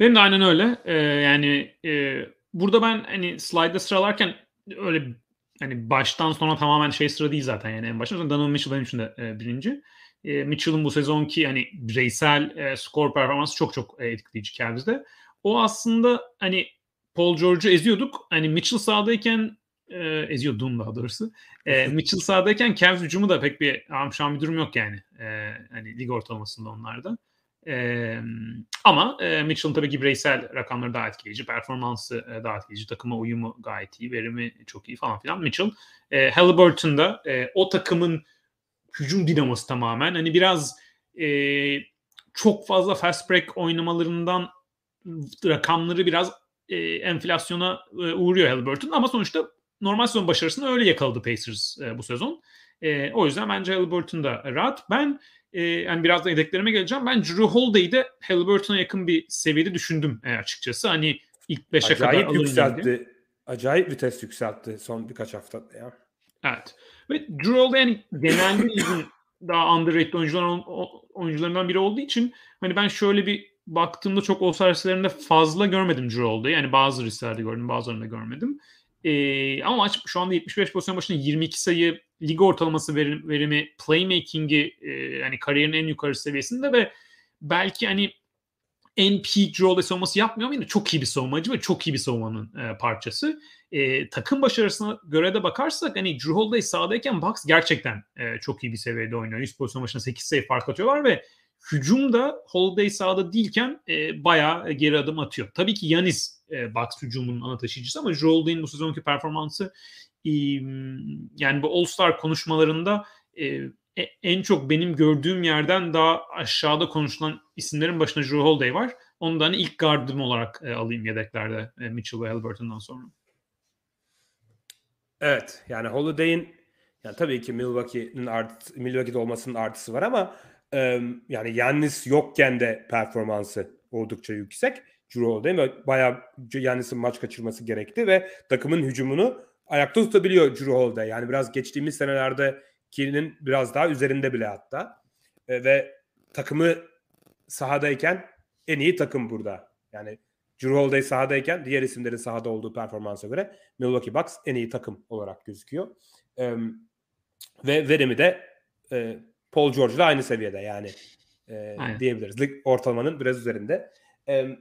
Benim de aynen öyle. Ee, yani e, burada ben hani slide'da sıralarken öyle hani baştan sona tamamen şey sıra değil zaten yani en başta. Donovan Mitchell benim için de e, birinci. E, Mitchell'ın bu sezonki hani bireysel e, skor performansı çok çok e, etkileyici Cavs'de. O aslında hani Paul George'u eziyorduk. Hani Mitchell sahadayken e, eziyordum daha doğrusu. E, Mitchell sahadayken Cavs hücumu da pek bir amşan bir durum yok yani. E, hani lig ortalamasında onlarda. E, ama e, Mitchell'ın tabii ki bireysel rakamları daha etkileyici, performansı e, daha etkileyici, takıma uyumu gayet iyi, verimi çok iyi falan filan. Mitchell, e, Halliburton'da e, o takımın hücum dinamosu tamamen. Hani biraz e, çok fazla fast break oynamalarından rakamları biraz e, enflasyona e, uğruyor Halliburton ama sonuçta normal sezon başarısını öyle yakaladı Pacers e, bu sezon. E, o yüzden bence Halliburton da rahat. Ben e, yani biraz da yedeklerime geleceğim. Ben Drew Holiday'i Halliburton'a yakın bir seviyede düşündüm e, açıkçası. Hani ilk 5'e kadar alır yükseltti. Acayip vites yükseltti son birkaç haftada ya. Evet. Ve Drew Holiday genelde ligin daha underrated oyuncular, oyuncularından biri olduğu için hani ben şöyle bir baktığımda çok All-Star fazla görmedim Drew Holiday'i. Yani bazı listelerde gördüm, bazılarında görmedim. Ee, ama maç şu anda 75 pozisyon başına 22 sayı lig ortalaması verim, verimi playmaking'i e, yani kariyerin en yukarı seviyesinde ve belki hani en peak role savunması yapmıyor ama yine çok iyi bir savunmacı ve çok iyi bir savunmanın e, parçası. E, takım başarısına göre de bakarsak hani Drew Holiday sahadayken Bucks gerçekten e, çok iyi bir seviyede oynuyor. 100 pozisyon başına 8 sayı fark atıyorlar ve hücumda Holiday sahada değilken e, bayağı geri adım atıyor. Tabii ki Yanis e, Bucks hücumunun ana taşıyıcısı ama Drew Holiday'in bu sezonki performansı e, yani bu All-Star konuşmalarında e, e, en çok benim gördüğüm yerden daha aşağıda konuşulan isimlerin başında Drew Holiday var. Onu da hani ilk gardım olarak e, alayım yedeklerde e, Mitchell ve Halliburton'dan sonra. Evet yani Holiday'in yani tabii ki Milwaukee'nin art, Milwaukee'de olmasının artısı var ama e, yani Yannis yokken de performansı oldukça yüksek. Drew Holiday ve bayağı Yannis'in maç kaçırması gerekti ve takımın hücumunu ayakta tutabiliyor Drew Holiday. Yani biraz geçtiğimiz senelerde Kiri'nin biraz daha üzerinde bile hatta. E, ve takımı sahadayken en iyi takım burada. Yani Drew Holiday sahadayken diğer isimlerin sahada olduğu performansa göre Milwaukee Bucks en iyi takım olarak gözüküyor. E, ve verimi de e, Paul George'la aynı seviyede yani e, diyebiliriz. Lig ortalamanın biraz üzerinde. E,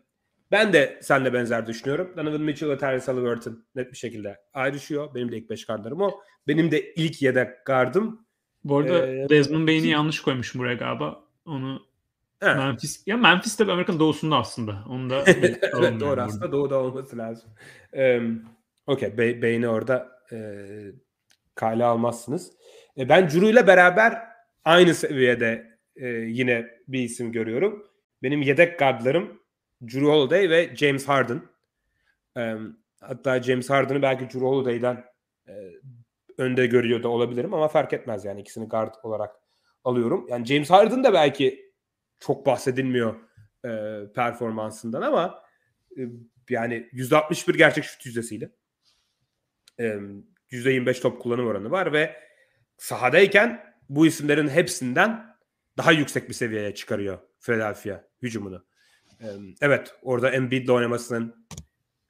ben de seninle benzer düşünüyorum. Donovan Mitchell ve Tyrese Halliburton net bir şekilde ayrışıyor. Benim de ilk beş gardlarım o. Benim de ilk yedek gardım. Bu arada ee, Desmond Bain'i yanlış koymuşum buraya galiba. Onu He. Memphis ya Memphis de Amerika'nın doğusunda aslında. Onu da <laughs> evet doğru aslında doğuda olması lazım. Ee, Okey Be- Bain'i orada e, kale almazsınız. E, ben Curu ile beraber aynı seviyede e, yine bir isim görüyorum. Benim yedek gardlarım Drew Holiday ve James Harden. E, hatta James Harden'ı belki Drew Holiday'den e, önde görüyor da olabilirim ama fark etmez yani ikisini guard olarak alıyorum. Yani James Harden da belki çok bahsedilmiyor e, performansından ama e, yani %61 gerçek şut yüzdesiyle e, %25 top kullanım oranı var ve sahadayken bu isimlerin hepsinden daha yüksek bir seviyeye çıkarıyor Philadelphia hücumunu. E, evet orada Embiid'le oynamasının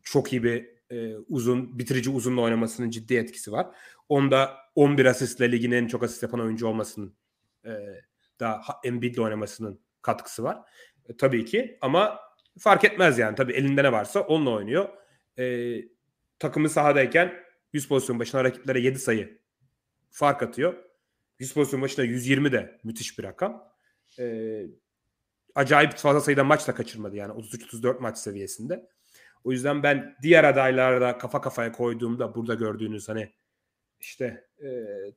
çok iyi bir e, uzun bitirici uzunla oynamasının ciddi etkisi var. Onda 11 asistle ligin en çok asist yapan oyuncu olmasının e, da Embiid'le oynamasının katkısı var. E, tabii ki ama fark etmez yani. Tabii elinde ne varsa onunla oynuyor. E, takımı sahadayken 100 pozisyon başına rakiplere 7 sayı fark atıyor. 100 pozisyon başına 120 de müthiş bir rakam. E, acayip fazla sayıda maç da kaçırmadı yani 33-34 maç seviyesinde. O yüzden ben diğer adaylarda kafa kafaya koyduğumda burada gördüğünüz hani işte e,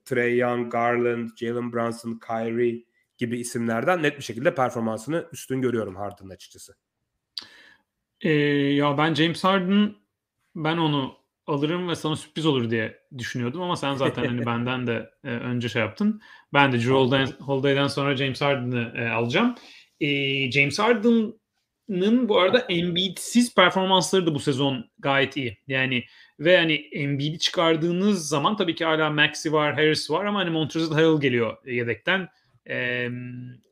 Trey Young, Garland, Jalen Brunson, Kyrie gibi isimlerden net bir şekilde performansını üstün görüyorum Harden'ın açıkçası. Ee, ya ben James Harden ben onu alırım ve sana sürpriz olur diye düşünüyordum ama sen zaten hani <laughs> benden de e, önce şey yaptın. Ben de Drew Holiday'den sonra James Harden'ı e, alacağım. E, James Harden'ın bu arada Embiid'siz performansları da bu sezon gayet iyi. Yani ve hani Embiid'i çıkardığınız zaman tabii ki hala Maxi var, Harris var ama hani Montrezl Harrell geliyor yedekten. E,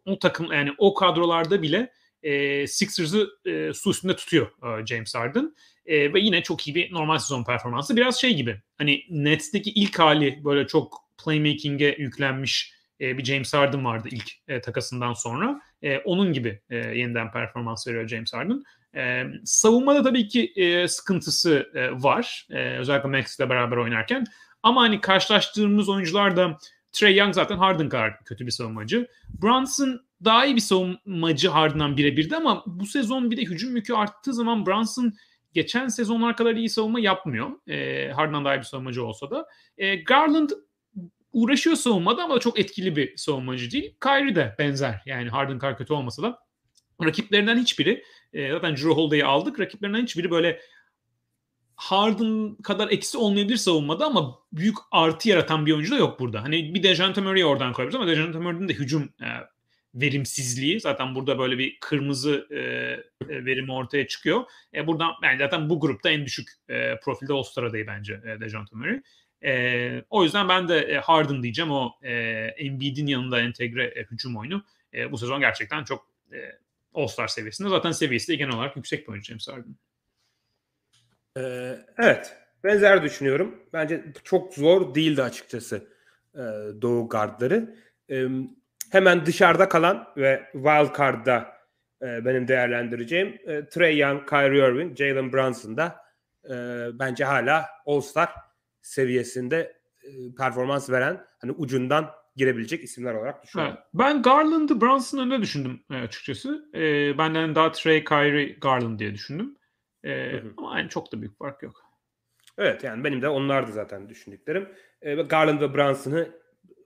o takım yani o kadrolarda bile e, Sixers'ı e, su üstünde tutuyor e, James Harden. E, ve yine çok iyi bir normal sezon performansı. Biraz şey gibi hani Nets'teki ilk hali böyle çok playmaking'e yüklenmiş e, bir James Harden vardı ilk e, takasından sonra. E, onun gibi e, yeniden performans veriyor James Harden. E, savunmada tabii ki e, sıkıntısı e, var. E, özellikle Max ile beraber oynarken. Ama hani karşılaştığımız oyuncular da Trey Young zaten Harden kadar kötü bir savunmacı. Brunson daha iyi bir savunmacı Harden'dan birebirdi ama bu sezon bir de hücum yükü arttığı zaman Brunson geçen sezonlar kadar iyi savunma yapmıyor. E, Harden'dan daha iyi bir savunmacı olsa da. E, Garland uğraşıyor savunmada ama çok etkili bir savunmacı değil. Kyrie de benzer. Yani Harden kadar kötü olmasa da rakiplerinden hiçbiri e, zaten Drew Holiday'i aldık. Rakiplerinden hiçbiri böyle Harden kadar eksi olmayabilir savunmada ama büyük artı yaratan bir oyuncu da yok burada. Hani bir Dejante Murray'i oradan koyabiliriz ama Dejante Murray'nin de hücum e, verimsizliği zaten burada böyle bir kırmızı e, e verimi ortaya çıkıyor. E, buradan yani zaten bu grupta en düşük e, profilde All-Star adayı bence e, Dejante Murray. E, o yüzden ben de e, Harden diyeceğim o e, Embiid'in yanında entegre e, hücum oyunu e, bu sezon gerçekten çok e, All-Star seviyesinde. Zaten seviyesi de genel olarak yüksek bir oyuncu James Harden. Ee, evet. Benzer düşünüyorum. Bence çok zor değildi açıkçası e, Doğu gardları. E, hemen dışarıda kalan ve wild card'da e, benim değerlendireceğim e, Trey Young, Kyrie Irving, Jalen Brunson da e, bence hala All-Star seviyesinde e, performans veren hani ucundan girebilecek isimler olarak düşünüyorum. Evet. Ben Garland'ı Brunson'ın önünde düşündüm e, açıkçası. E, benden daha Trey, Kyrie, Garland diye düşündüm. E, Ama yani çok da büyük fark yok. Evet yani benim de onlardı zaten düşündüklerim. E, Garland ve Brunson'ı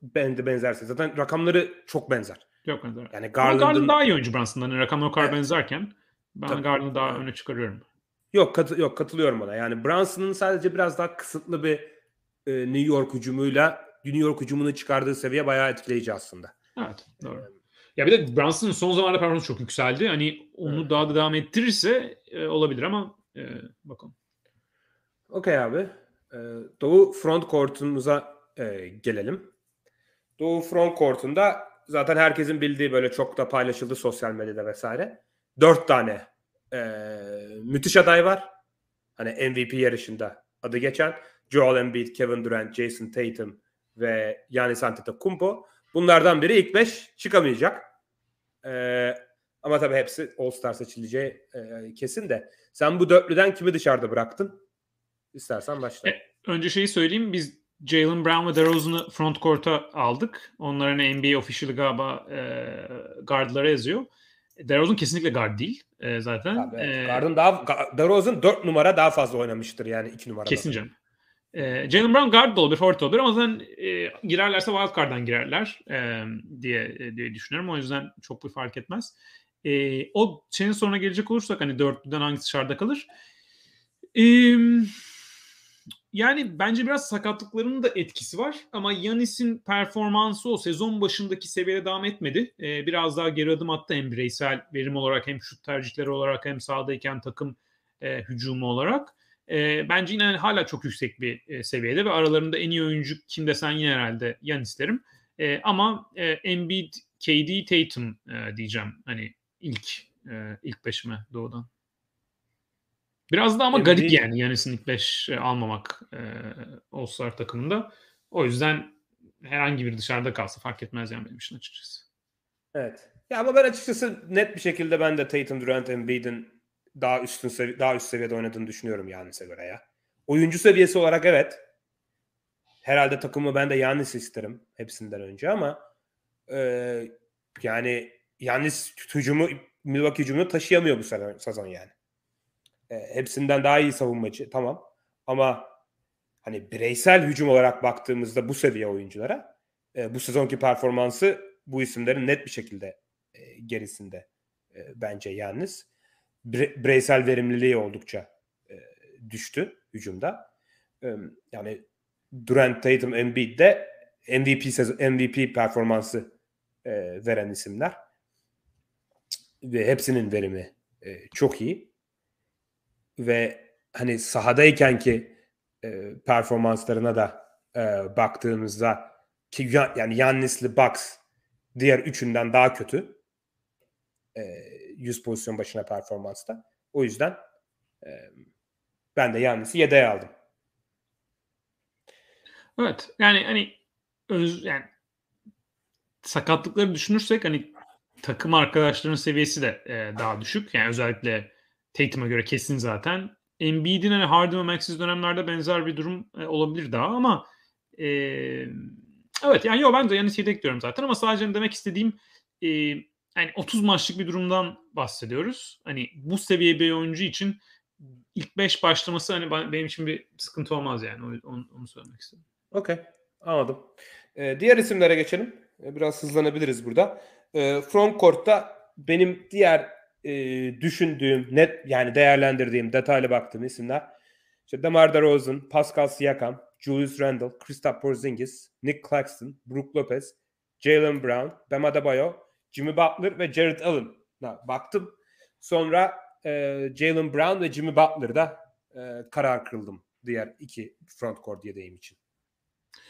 ben de benzerse. Zaten rakamları çok benzer. Çok benzer. Yani Garland'ın... Garland daha iyi oyuncu Brunson'dan. Yani rakamlar o kadar evet. benzerken ben Garland'ı daha öne çıkarıyorum. Yok katı yok katılıyorum ona. Yani Brunson'ın sadece biraz daha kısıtlı bir e, New York hücumuyla New York hücumunu çıkardığı seviye bayağı etkileyici aslında. Evet doğru. Ee, ya bir de Brunson'ın son zamanlarda performansı çok yükseldi. Hani onu evet. daha da devam ettirirse e, olabilir ama e, bakalım. Okey abi. Ee, Doğu front court'umuza e, gelelim. Doğu front court'unda zaten herkesin bildiği böyle çok da paylaşıldı sosyal medyada vesaire. Dört tane e, müthiş aday var. Hani MVP yarışında adı geçen. Joel Embiid, Kevin Durant, Jason Tatum ve Giannis Antetokounmpo. Bunlardan biri ilk beş çıkamayacak. Ee, ama tabii hepsi All-Star seçileceği e, kesin de. Sen bu dörtlüden kimi dışarıda bıraktın? İstersen başla. E, önce şeyi söyleyeyim. Biz Jalen Brown ve DeRozan'ı front court'a aldık. Onların NBA official galiba e, guardlara yazıyor. DeRozan kesinlikle guard değil e, zaten. Tabii, evet. Guard'ın daha DeRozan 4 numara daha fazla oynamıştır yani 2 numara. Kesin canım. E, Jalen Brown guard da olabilir, forward olabilir ama zaten e, girerlerse wild card'dan girerler e, diye e, diye düşünüyorum. O yüzden çok bir fark etmez. E, o şeyin sonuna gelecek olursak hani dörtlüden hangisi dışarıda kalır? E, yani bence biraz sakatlıklarının da etkisi var ama Yanis'in performansı o sezon başındaki seviyede devam etmedi. Ee, biraz daha geri adım attı hem bireysel verim olarak hem şut tercihleri olarak hem sahadayken takım e, hücumu olarak. E, bence yine hala çok yüksek bir e, seviyede ve aralarında en iyi oyuncu kim desen yine herhalde Yanis derim. E, ama e, Embiid, KD, Tatum e, diyeceğim hani ilk e, ilk beşime doğudan. Biraz da ama Embiid... garip yani Yanis'in ilk beş e, almamak e, All-Star takımında. O yüzden herhangi bir dışarıda kalsa fark etmez yani benim için açıkçası. Evet. Ya ama ben açıkçası net bir şekilde ben de Tatum, Durant, Embiid'in daha üstün sevi- daha üst seviyede oynadığını düşünüyorum Yannis'e göre ya. Oyuncu seviyesi olarak evet. Herhalde takımı ben de Yannis isterim hepsinden önce ama e, yani Yannis hücumu Milwaukee hücumunu taşıyamıyor bu sezon yani. E, hepsinden daha iyi savunmacı tamam ama hani bireysel hücum olarak baktığımızda bu seviye oyunculara e, bu sezonki performansı bu isimlerin net bir şekilde e, gerisinde e, bence Yannis bireysel verimliliği oldukça e, düştü hücumda. E, yani Durant, Tatum, Embiid de MVP MVP performansı e, veren isimler ve hepsinin verimi e, çok iyi ve hani sahadayken ki e, performanslarına da e, baktığımızda ki yani Yannis'li Bucks diğer üçünden daha kötü. E, 100 pozisyon başına performansta. O yüzden e, ben de Yannis'i yedeğe aldım. Evet. Yani hani öz yani sakatlıkları düşünürsek hani takım arkadaşlarının seviyesi de e, daha düşük. Yani özellikle Tatum'a göre kesin zaten. Embiid'in hani Harden ve Max'siz dönemlerde benzer bir durum e, olabilir daha ama e, evet yani yo ben de Yanis'i yedek diyorum zaten ama sadece demek istediğim e, yani 30 maçlık bir durumdan bahsediyoruz. Hani bu seviye bir oyuncu için ilk 5 başlaması hani benim için bir sıkıntı olmaz yani. Onu, onu söylemek istedim. Okey. Anladım. Ee, diğer isimlere geçelim. Ee, biraz hızlanabiliriz burada. Ee, frontcourt'ta benim diğer e, düşündüğüm, net yani değerlendirdiğim, detaylı baktığım isimler işte DeMar DeRozan, Pascal Siakam, Julius Randle, Kristaps Porzingis, Nick Claxton, Brook Lopez, Jalen Brown, Bam Adebayo, Jimmy Butler ve Jared Allen'a baktım. Sonra e, Jalen Brown ve Jimmy Butler'da e, karar kıldım diğer iki front court yedeğim için.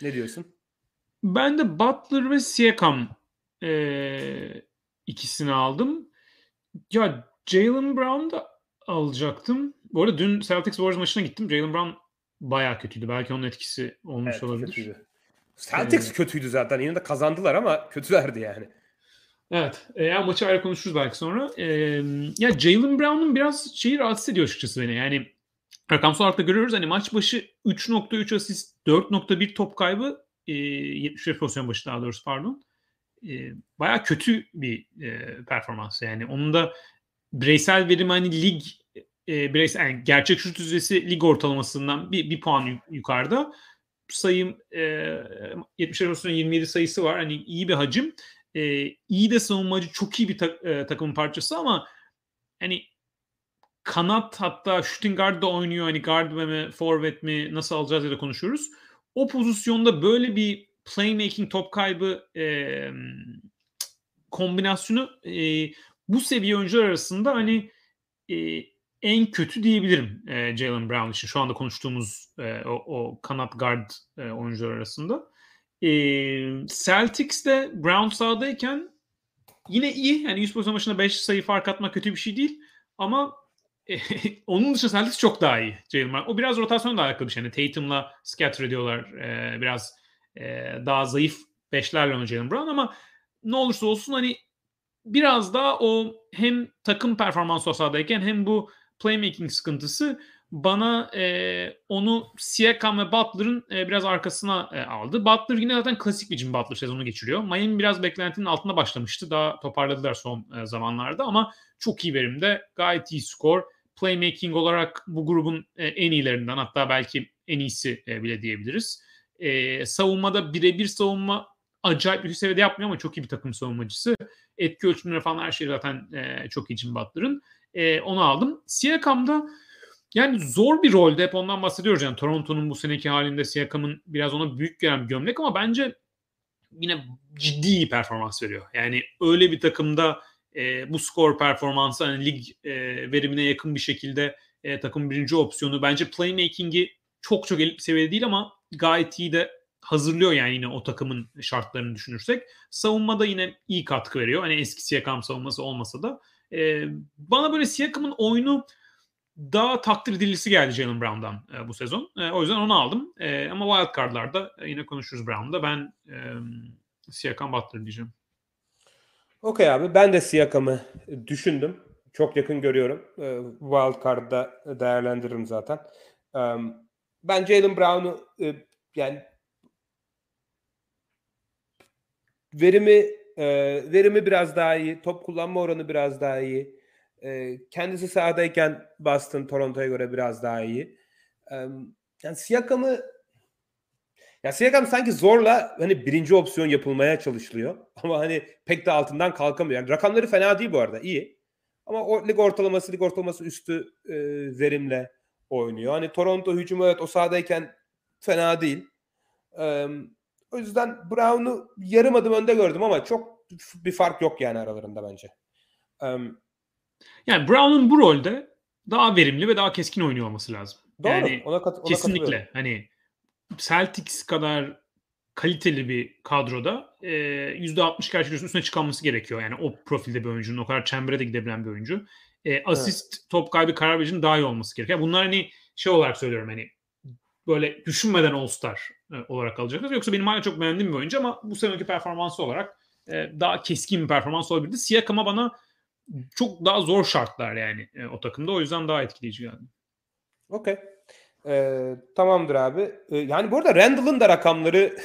Ne diyorsun? Ben de Butler ve Siakam e, ikisini aldım. Ya Jalen Brown da alacaktım. Bu arada dün Celtics Warriors maçına gittim. Jalen Brown bayağı kötüydü. Belki onun etkisi olmuş evet, olabilir. Kötüydü. Celtics ee, kötüydü zaten. Yine de kazandılar ama kötülerdi yani. Evet. E, ya maçı ayrı konuşuruz belki sonra. E, ya Jalen Brown'un biraz şeyi rahatsız ediyor açıkçası beni. Yani rakamsal olarak da görüyoruz. Hani maç başı 3.3 asist, 4.1 top kaybı, e, 75 pozisyon başı daha doğrusu pardon. E, bayağı kötü bir e, performans. Yani onun da bireysel verim hani lig e, bireysel yani gerçek şut yüzdesi lig ortalamasından bir, bir puan yukarıda. Sayım e, 75 pozisyon 27 sayısı var. Hani iyi bir hacim e, iyi de savunmacı, çok iyi bir ta, e, takımın parçası ama hani kanat hatta shooting guard da oynuyor. Hani guard mi, forvet mi nasıl alacağız ya da konuşuyoruz. O pozisyonda böyle bir playmaking top kaybı e, kombinasyonu e, bu seviye oyuncular arasında hani e, en kötü diyebilirim e, Jalen Brown için. Şu anda konuştuğumuz e, o, o kanat guard e, oyuncular arasında. E, Celtics'te Brown sahadayken yine iyi. Yani 100 pozisyon başına 5 sayı fark atmak kötü bir şey değil. Ama e, <laughs> onun dışında Celtics çok daha iyi. Jalen. O biraz rotasyonla alakalı bir şey. Yani Tatum'la scatter ediyorlar. E, biraz e, daha zayıf beşlerle oynuyor Jalen Brown ama ne olursa olsun hani biraz daha o hem takım performansı sahadayken hem bu playmaking sıkıntısı bana e, onu Siakam ve Butler'ın e, biraz arkasına e, aldı. Butler yine zaten klasik bir Jim Butler sezonu geçiriyor. Miami biraz beklentinin altında başlamıştı. Daha toparladılar son e, zamanlarda ama çok iyi verimde. Gayet iyi skor. Playmaking olarak bu grubun e, en iyilerinden hatta belki en iyisi e, bile diyebiliriz. E, savunmada birebir savunma acayip bir seviyede yapmıyor ama çok iyi bir takım savunmacısı. Etki ölçümleri falan her şey zaten e, çok iyi Jim Butler'ın. E, onu aldım. Siakam'da yani zor bir rolde hep ondan bahsediyoruz. Yani Toronto'nun bu seneki halinde Siakam'ın biraz ona büyük gelen gömlek ama bence yine ciddi iyi performans veriyor. Yani öyle bir takımda e, bu skor performansı hani lig e, verimine yakın bir şekilde e, takım birinci opsiyonu. Bence playmaking'i çok çok elit bir seviyede değil ama gayet iyi de hazırlıyor yani yine o takımın şartlarını düşünürsek. Savunmada yine iyi katkı veriyor. Hani eski Siakam savunması olmasa da. E, bana böyle Siakam'ın oyunu daha takdir edilisi geldi Jalen Brown'dan e, bu sezon. E, o yüzden onu aldım. E, ama wild card'larda yine konuşuruz Brown'da. Ben e, Siakam Butler diyeceğim. Okey abi. Ben de Siakam'ı düşündüm. Çok yakın görüyorum. E, wild card'da değerlendiririm zaten. E, ben Jalen Brown'u e, yani verimi e, verimi biraz daha iyi, top kullanma oranı biraz daha iyi. E, kendisi sahadayken Boston Toronto'ya göre biraz daha iyi. Yani Siakam'ı ya Siakam sanki zorla hani birinci opsiyon yapılmaya çalışılıyor. <laughs> Ama hani pek de altından kalkamıyor. Yani rakamları fena değil bu arada. iyi. Ama o lig ortalaması, lig ortalaması üstü e, verimle oynuyor. Hani Toronto hücumu evet o sahadayken fena değil. E, o yüzden Brown'u yarım adım önde gördüm ama çok bir fark yok yani aralarında bence. Um, yani Brown'un bu rolde daha verimli ve daha keskin oynuyor olması lazım. Doğru. Yani ona kat, ona kesinlikle. Hani Celtics kadar kaliteli bir kadroda e, %60 karşılıyorsun üstüne çıkanması gerekiyor. Yani o profilde bir oyuncunun o kadar çembere de gidebilen bir oyuncu. E, asist, evet. top kaybı, karar vericinin daha iyi olması gerekiyor. Bunlar hani şey olarak söylüyorum hani böyle düşünmeden All-Star e, olarak alacaklar. Yoksa benim hala çok beğendiğim bir oyuncu ama bu seneki performansı olarak e, daha keskin bir performans olabilirdi. Siakam'a bana çok daha zor şartlar yani e, o takımda. O yüzden daha etkileyici geldi. Okey. Ee, tamamdır abi. Ee, yani bu arada Randall'ın da rakamları <laughs>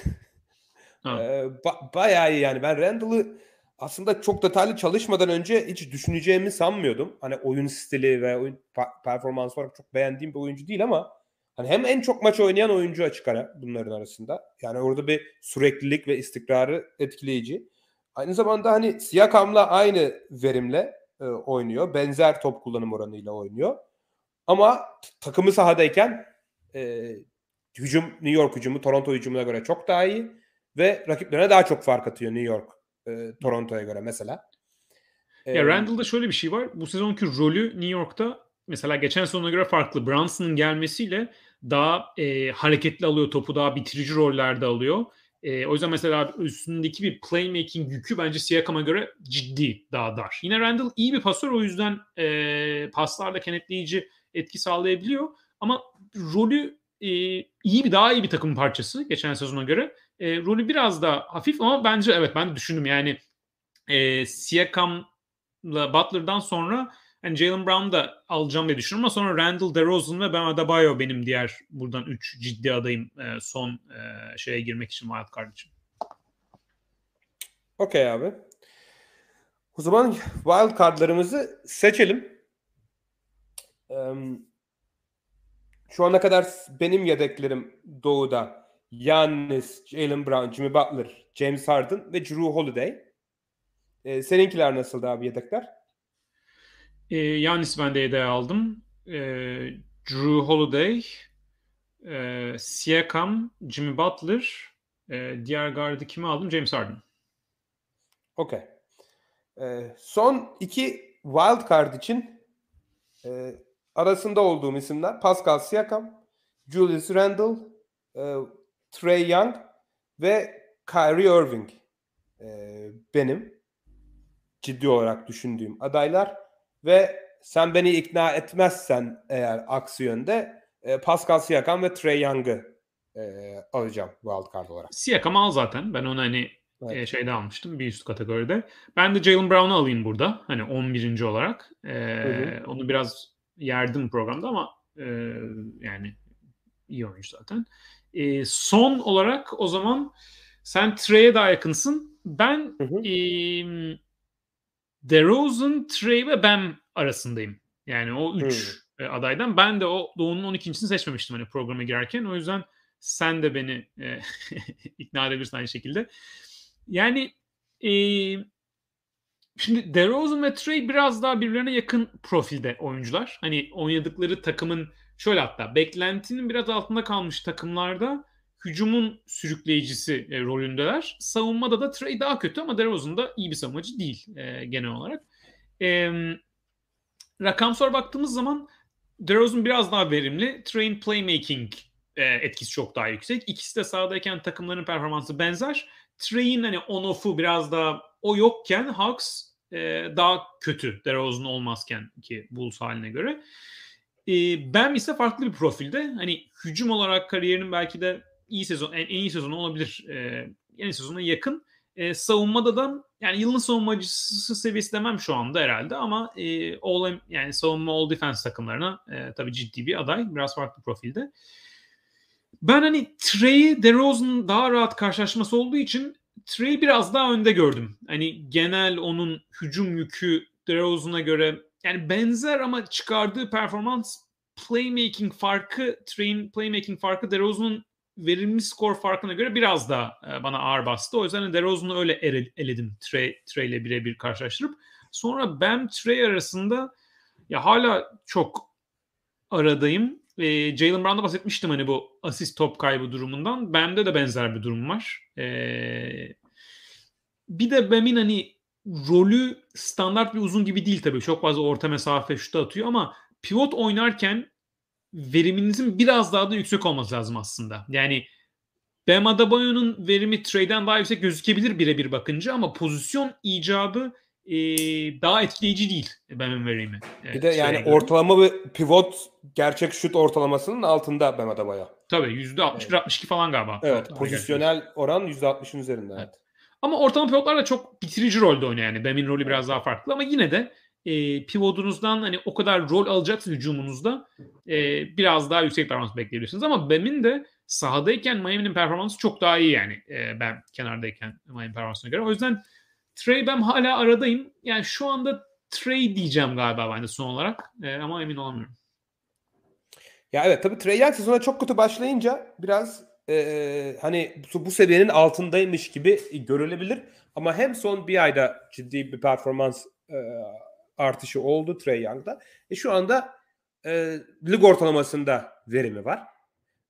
e, ba- bayağı iyi yani. Ben Randall'ı aslında çok detaylı çalışmadan önce hiç düşüneceğimi sanmıyordum. Hani oyun stili ve oyun performans olarak çok beğendiğim bir oyuncu değil ama hani hem en çok maç oynayan oyuncu açık ara bunların arasında. Yani orada bir süreklilik ve istikrarı etkileyici. Aynı zamanda hani Siakam'la aynı verimle e, oynuyor. Benzer top kullanım oranıyla oynuyor. Ama takımı sahadayken e, hücum New York hücumu Toronto hücumuna göre çok daha iyi ve rakiplerine daha çok fark atıyor New York e, Toronto'ya göre mesela. E, ya Randall'da şöyle bir şey var. Bu sezonki rolü New York'ta mesela geçen sezona göre farklı. Brunson'ın gelmesiyle daha e, hareketli alıyor topu, daha bitirici rollerde alıyor. E, o yüzden mesela üstündeki bir playmaking yükü bence Siakam'a göre ciddi daha dar. Yine Randall iyi bir pasör o yüzden e, paslarla kenetleyici etki sağlayabiliyor. Ama rolü e, iyi bir daha iyi bir takım parçası geçen sezona göre. E, rolü biraz daha hafif ama bence evet ben düşündüm yani e, Siakam'la Butler'dan sonra yani Jalen Brown da alacağım diye düşünüyorum ama sonra Randall, DeRozan ve Ben Adebayo benim diğer buradan 3 ciddi adayım e, son e, şeye girmek için wildcard için. Okey abi. O zaman wildcardlarımızı seçelim. Şu ana kadar benim yedeklerim Doğu'da Yannis, Jalen Brown, Jimmy Butler, James Harden ve Drew Holiday. Ee, seninkiler nasıldı abi yedekler? Ee, Yannis ben de yedeğe aldım. Ee, Drew Holiday, e, Siakam, Jimmy Butler, e, diğer gardı kimi aldım? James Harden. Okey. Ee, son iki wild card için e, arasında olduğum isimler Pascal Siakam, Julius Randle, e, Trey Young ve Kyrie Irving e, benim ciddi olarak düşündüğüm adaylar ve sen beni ikna etmezsen eğer aksi yönde e, Pascal Siakam ve Trey Young'ı e, alacağım wildcard olarak. Siakam al zaten. Ben onu hani evet. e, şeyde almıştım bir üst kategoride. Ben de Jalen Brown'u alayım burada. Hani 11. olarak. E, Onu biraz yerdim programda ama e, yani iyi oyuncu zaten. E, son olarak o zaman sen Trey'e daha yakınsın. Ben hı hı. E, DeRozan, Trey ve Bam arasındayım. Yani o üç hmm. adaydan. Ben de o Doğu'nun 12.sini seçmemiştim hani programa girerken. O yüzden sen de beni e, <laughs> ikna edebilirsin aynı şekilde. Yani e, Şimdi DeRozan ve Trey biraz daha birbirlerine yakın profilde oyuncular. Hani oynadıkları takımın şöyle hatta beklentinin biraz altında kalmış takımlarda hücumun sürükleyicisi e, rolündeler. Savunmada da Trey daha kötü ama DeRozan da iyi bir savunmacı değil e, genel olarak. E, rakamsal baktığımız zaman DeRozan biraz daha verimli. Trey'in playmaking e, etkisi çok daha yüksek. İkisi de sahadayken takımların performansı benzer. Trey'in hani on-off'u biraz daha o yokken Hawks e, daha kötü DeRozan olmazken ki Bulls haline göre. E, ben ise farklı bir profilde. Hani hücum olarak kariyerinin belki de iyi sezon, en, en iyi sezonu olabilir. E, en iyi sezona yakın. E, savunmada da yani yılın savunmacısı seviyesi demem şu anda herhalde ama e, all, yani savunma all defense takımlarına e, tabii ciddi bir aday. Biraz farklı profilde. Ben hani Trey'i DeRozan'ın daha rahat karşılaşması olduğu için Trey'i biraz daha önde gördüm. Hani genel onun hücum yükü DeRozan'a göre yani benzer ama çıkardığı performans playmaking farkı Trey'in playmaking farkı DeRozan'ın verimli skor farkına göre biraz daha e, bana ağır bastı. O yüzden DeRozan'ı öyle eledim Trey, Trey ile birebir karşılaştırıp. Sonra ben Trey arasında ya hala çok aradayım. E, Jalen Brown'da bahsetmiştim hani bu asist top kaybı durumundan. Bende de benzer bir durum var. E, bir de Bem'in hani rolü standart bir uzun gibi değil tabii. Çok fazla orta mesafe şutu atıyor ama pivot oynarken veriminizin biraz daha da yüksek olması lazım aslında. Yani Bam Adebayo'nun verimi Trey'den daha yüksek gözükebilir birebir bakınca ama pozisyon icabı e, daha etkileyici değil Bam'ın verimi. Evet, bir de yani göre. ortalama bir pivot gerçek şut ortalamasının altında Bam Adebayo. Tabii %61 evet. 62 falan galiba. Evet, pozisyonel gerçekten. oran %60'ın üzerinde. Evet. Ama ortalama pivotlar da çok bitirici rolde oynuyor yani. Bam'in rolü biraz daha farklı ama yine de e, pivotunuzdan hani o kadar rol alacaksa hücumunuzda e, biraz daha yüksek performans bekleyebilirsiniz. Ama Bam'in de sahadayken Miami'nin performansı çok daha iyi yani. E, ben kenardayken Miami performansına göre. O yüzden Trey Bam hala aradayım. Yani şu anda Trey diyeceğim galiba ben de son olarak. E, ama emin olamıyorum. Ya evet tabii Trey Young sezona çok kötü başlayınca biraz e, hani bu, bu seviyenin altındaymış gibi görülebilir. Ama hem son bir ayda ciddi bir performans e, artışı oldu Trey Young'da. E şu anda e, lig ortalamasında verimi var.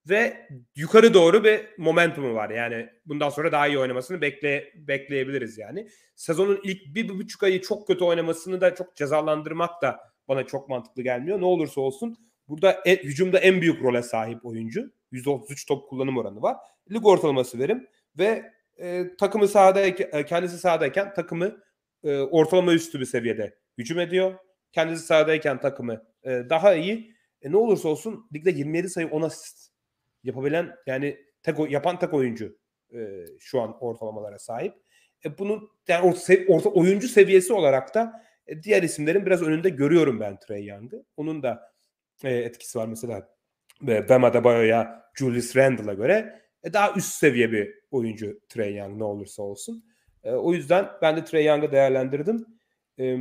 Ve yukarı doğru bir momentumu var. Yani bundan sonra daha iyi oynamasını bekle, bekleyebiliriz yani. Sezonun ilk bir, bir buçuk ayı çok kötü oynamasını da çok cezalandırmak da bana çok mantıklı gelmiyor. Ne olursa olsun burada e, hücumda en büyük role sahip oyuncu. %33 top kullanım oranı var. Lig ortalaması verim ve e, takımı sahadayken, e, kendisi sahadayken takımı e, ortalama üstü bir seviyede hücum ediyor. Kendisi sahadayken takımı e, daha iyi. E, ne olursa olsun ligde 27 sayı 10 asist yapabilen yani tek yapan tek oyuncu e, şu an ortalamalara sahip. E, bunun yani orta, orta oyuncu seviyesi olarak da e, diğer isimlerin biraz önünde görüyorum ben Trey Young'ı. Onun da e, etkisi var mesela e, Bam Adebayo'ya, Julius Randle'a göre e, daha üst seviye bir oyuncu Trey Young ne olursa olsun. E, o yüzden ben de Trey Young'ı değerlendirdim. E,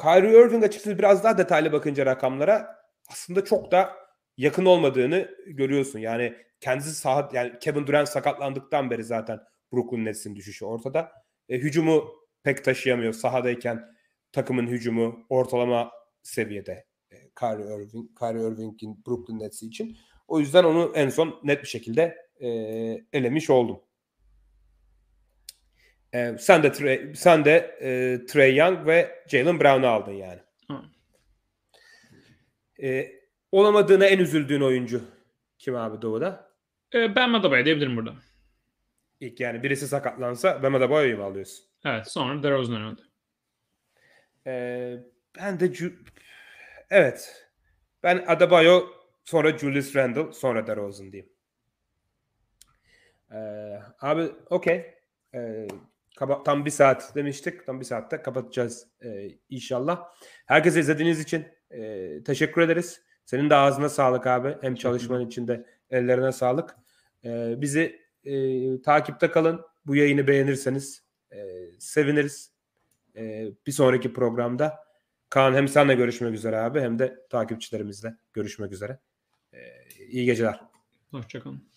Kyrie Irving açıkçası biraz daha detaylı bakınca rakamlara aslında çok da yakın olmadığını görüyorsun. Yani kendisi saha yani Kevin Durant sakatlandıktan beri zaten Brooklyn Nets'in düşüşü ortada. E, hücumu pek taşıyamıyor. Sahadayken takımın hücumu ortalama seviyede e, Kyrie Irving, Kyrie Irving'in Brooklyn Nets için. O yüzden onu en son net bir şekilde e, elemiş oldum. E, sen de Trey, sen de e, Trey Young ve Jalen Brown'u aldın yani. E, olamadığına en üzüldüğün oyuncu kim abi Doğu'da? E, ben Madaba'ya diyebilirim burada. İlk yani birisi sakatlansa Ben Madaba'yı mı alıyorsun? Evet sonra DeRozan oynadı. E, ben de evet ben Adebayo sonra Julius Randle sonra DeRozan diyeyim. Ee, abi okey. Ee, tam bir saat demiştik. Tam bir saatte kapatacağız e, inşallah. Herkese izlediğiniz için e, teşekkür ederiz. Senin de ağzına sağlık abi. Hem çalışman için de ellerine sağlık. E, bizi e, takipte kalın. Bu yayını beğenirseniz e, seviniriz. E, bir sonraki programda Kaan hem senle görüşmek üzere abi hem de takipçilerimizle görüşmek üzere. E, iyi geceler. Hoşçakalın.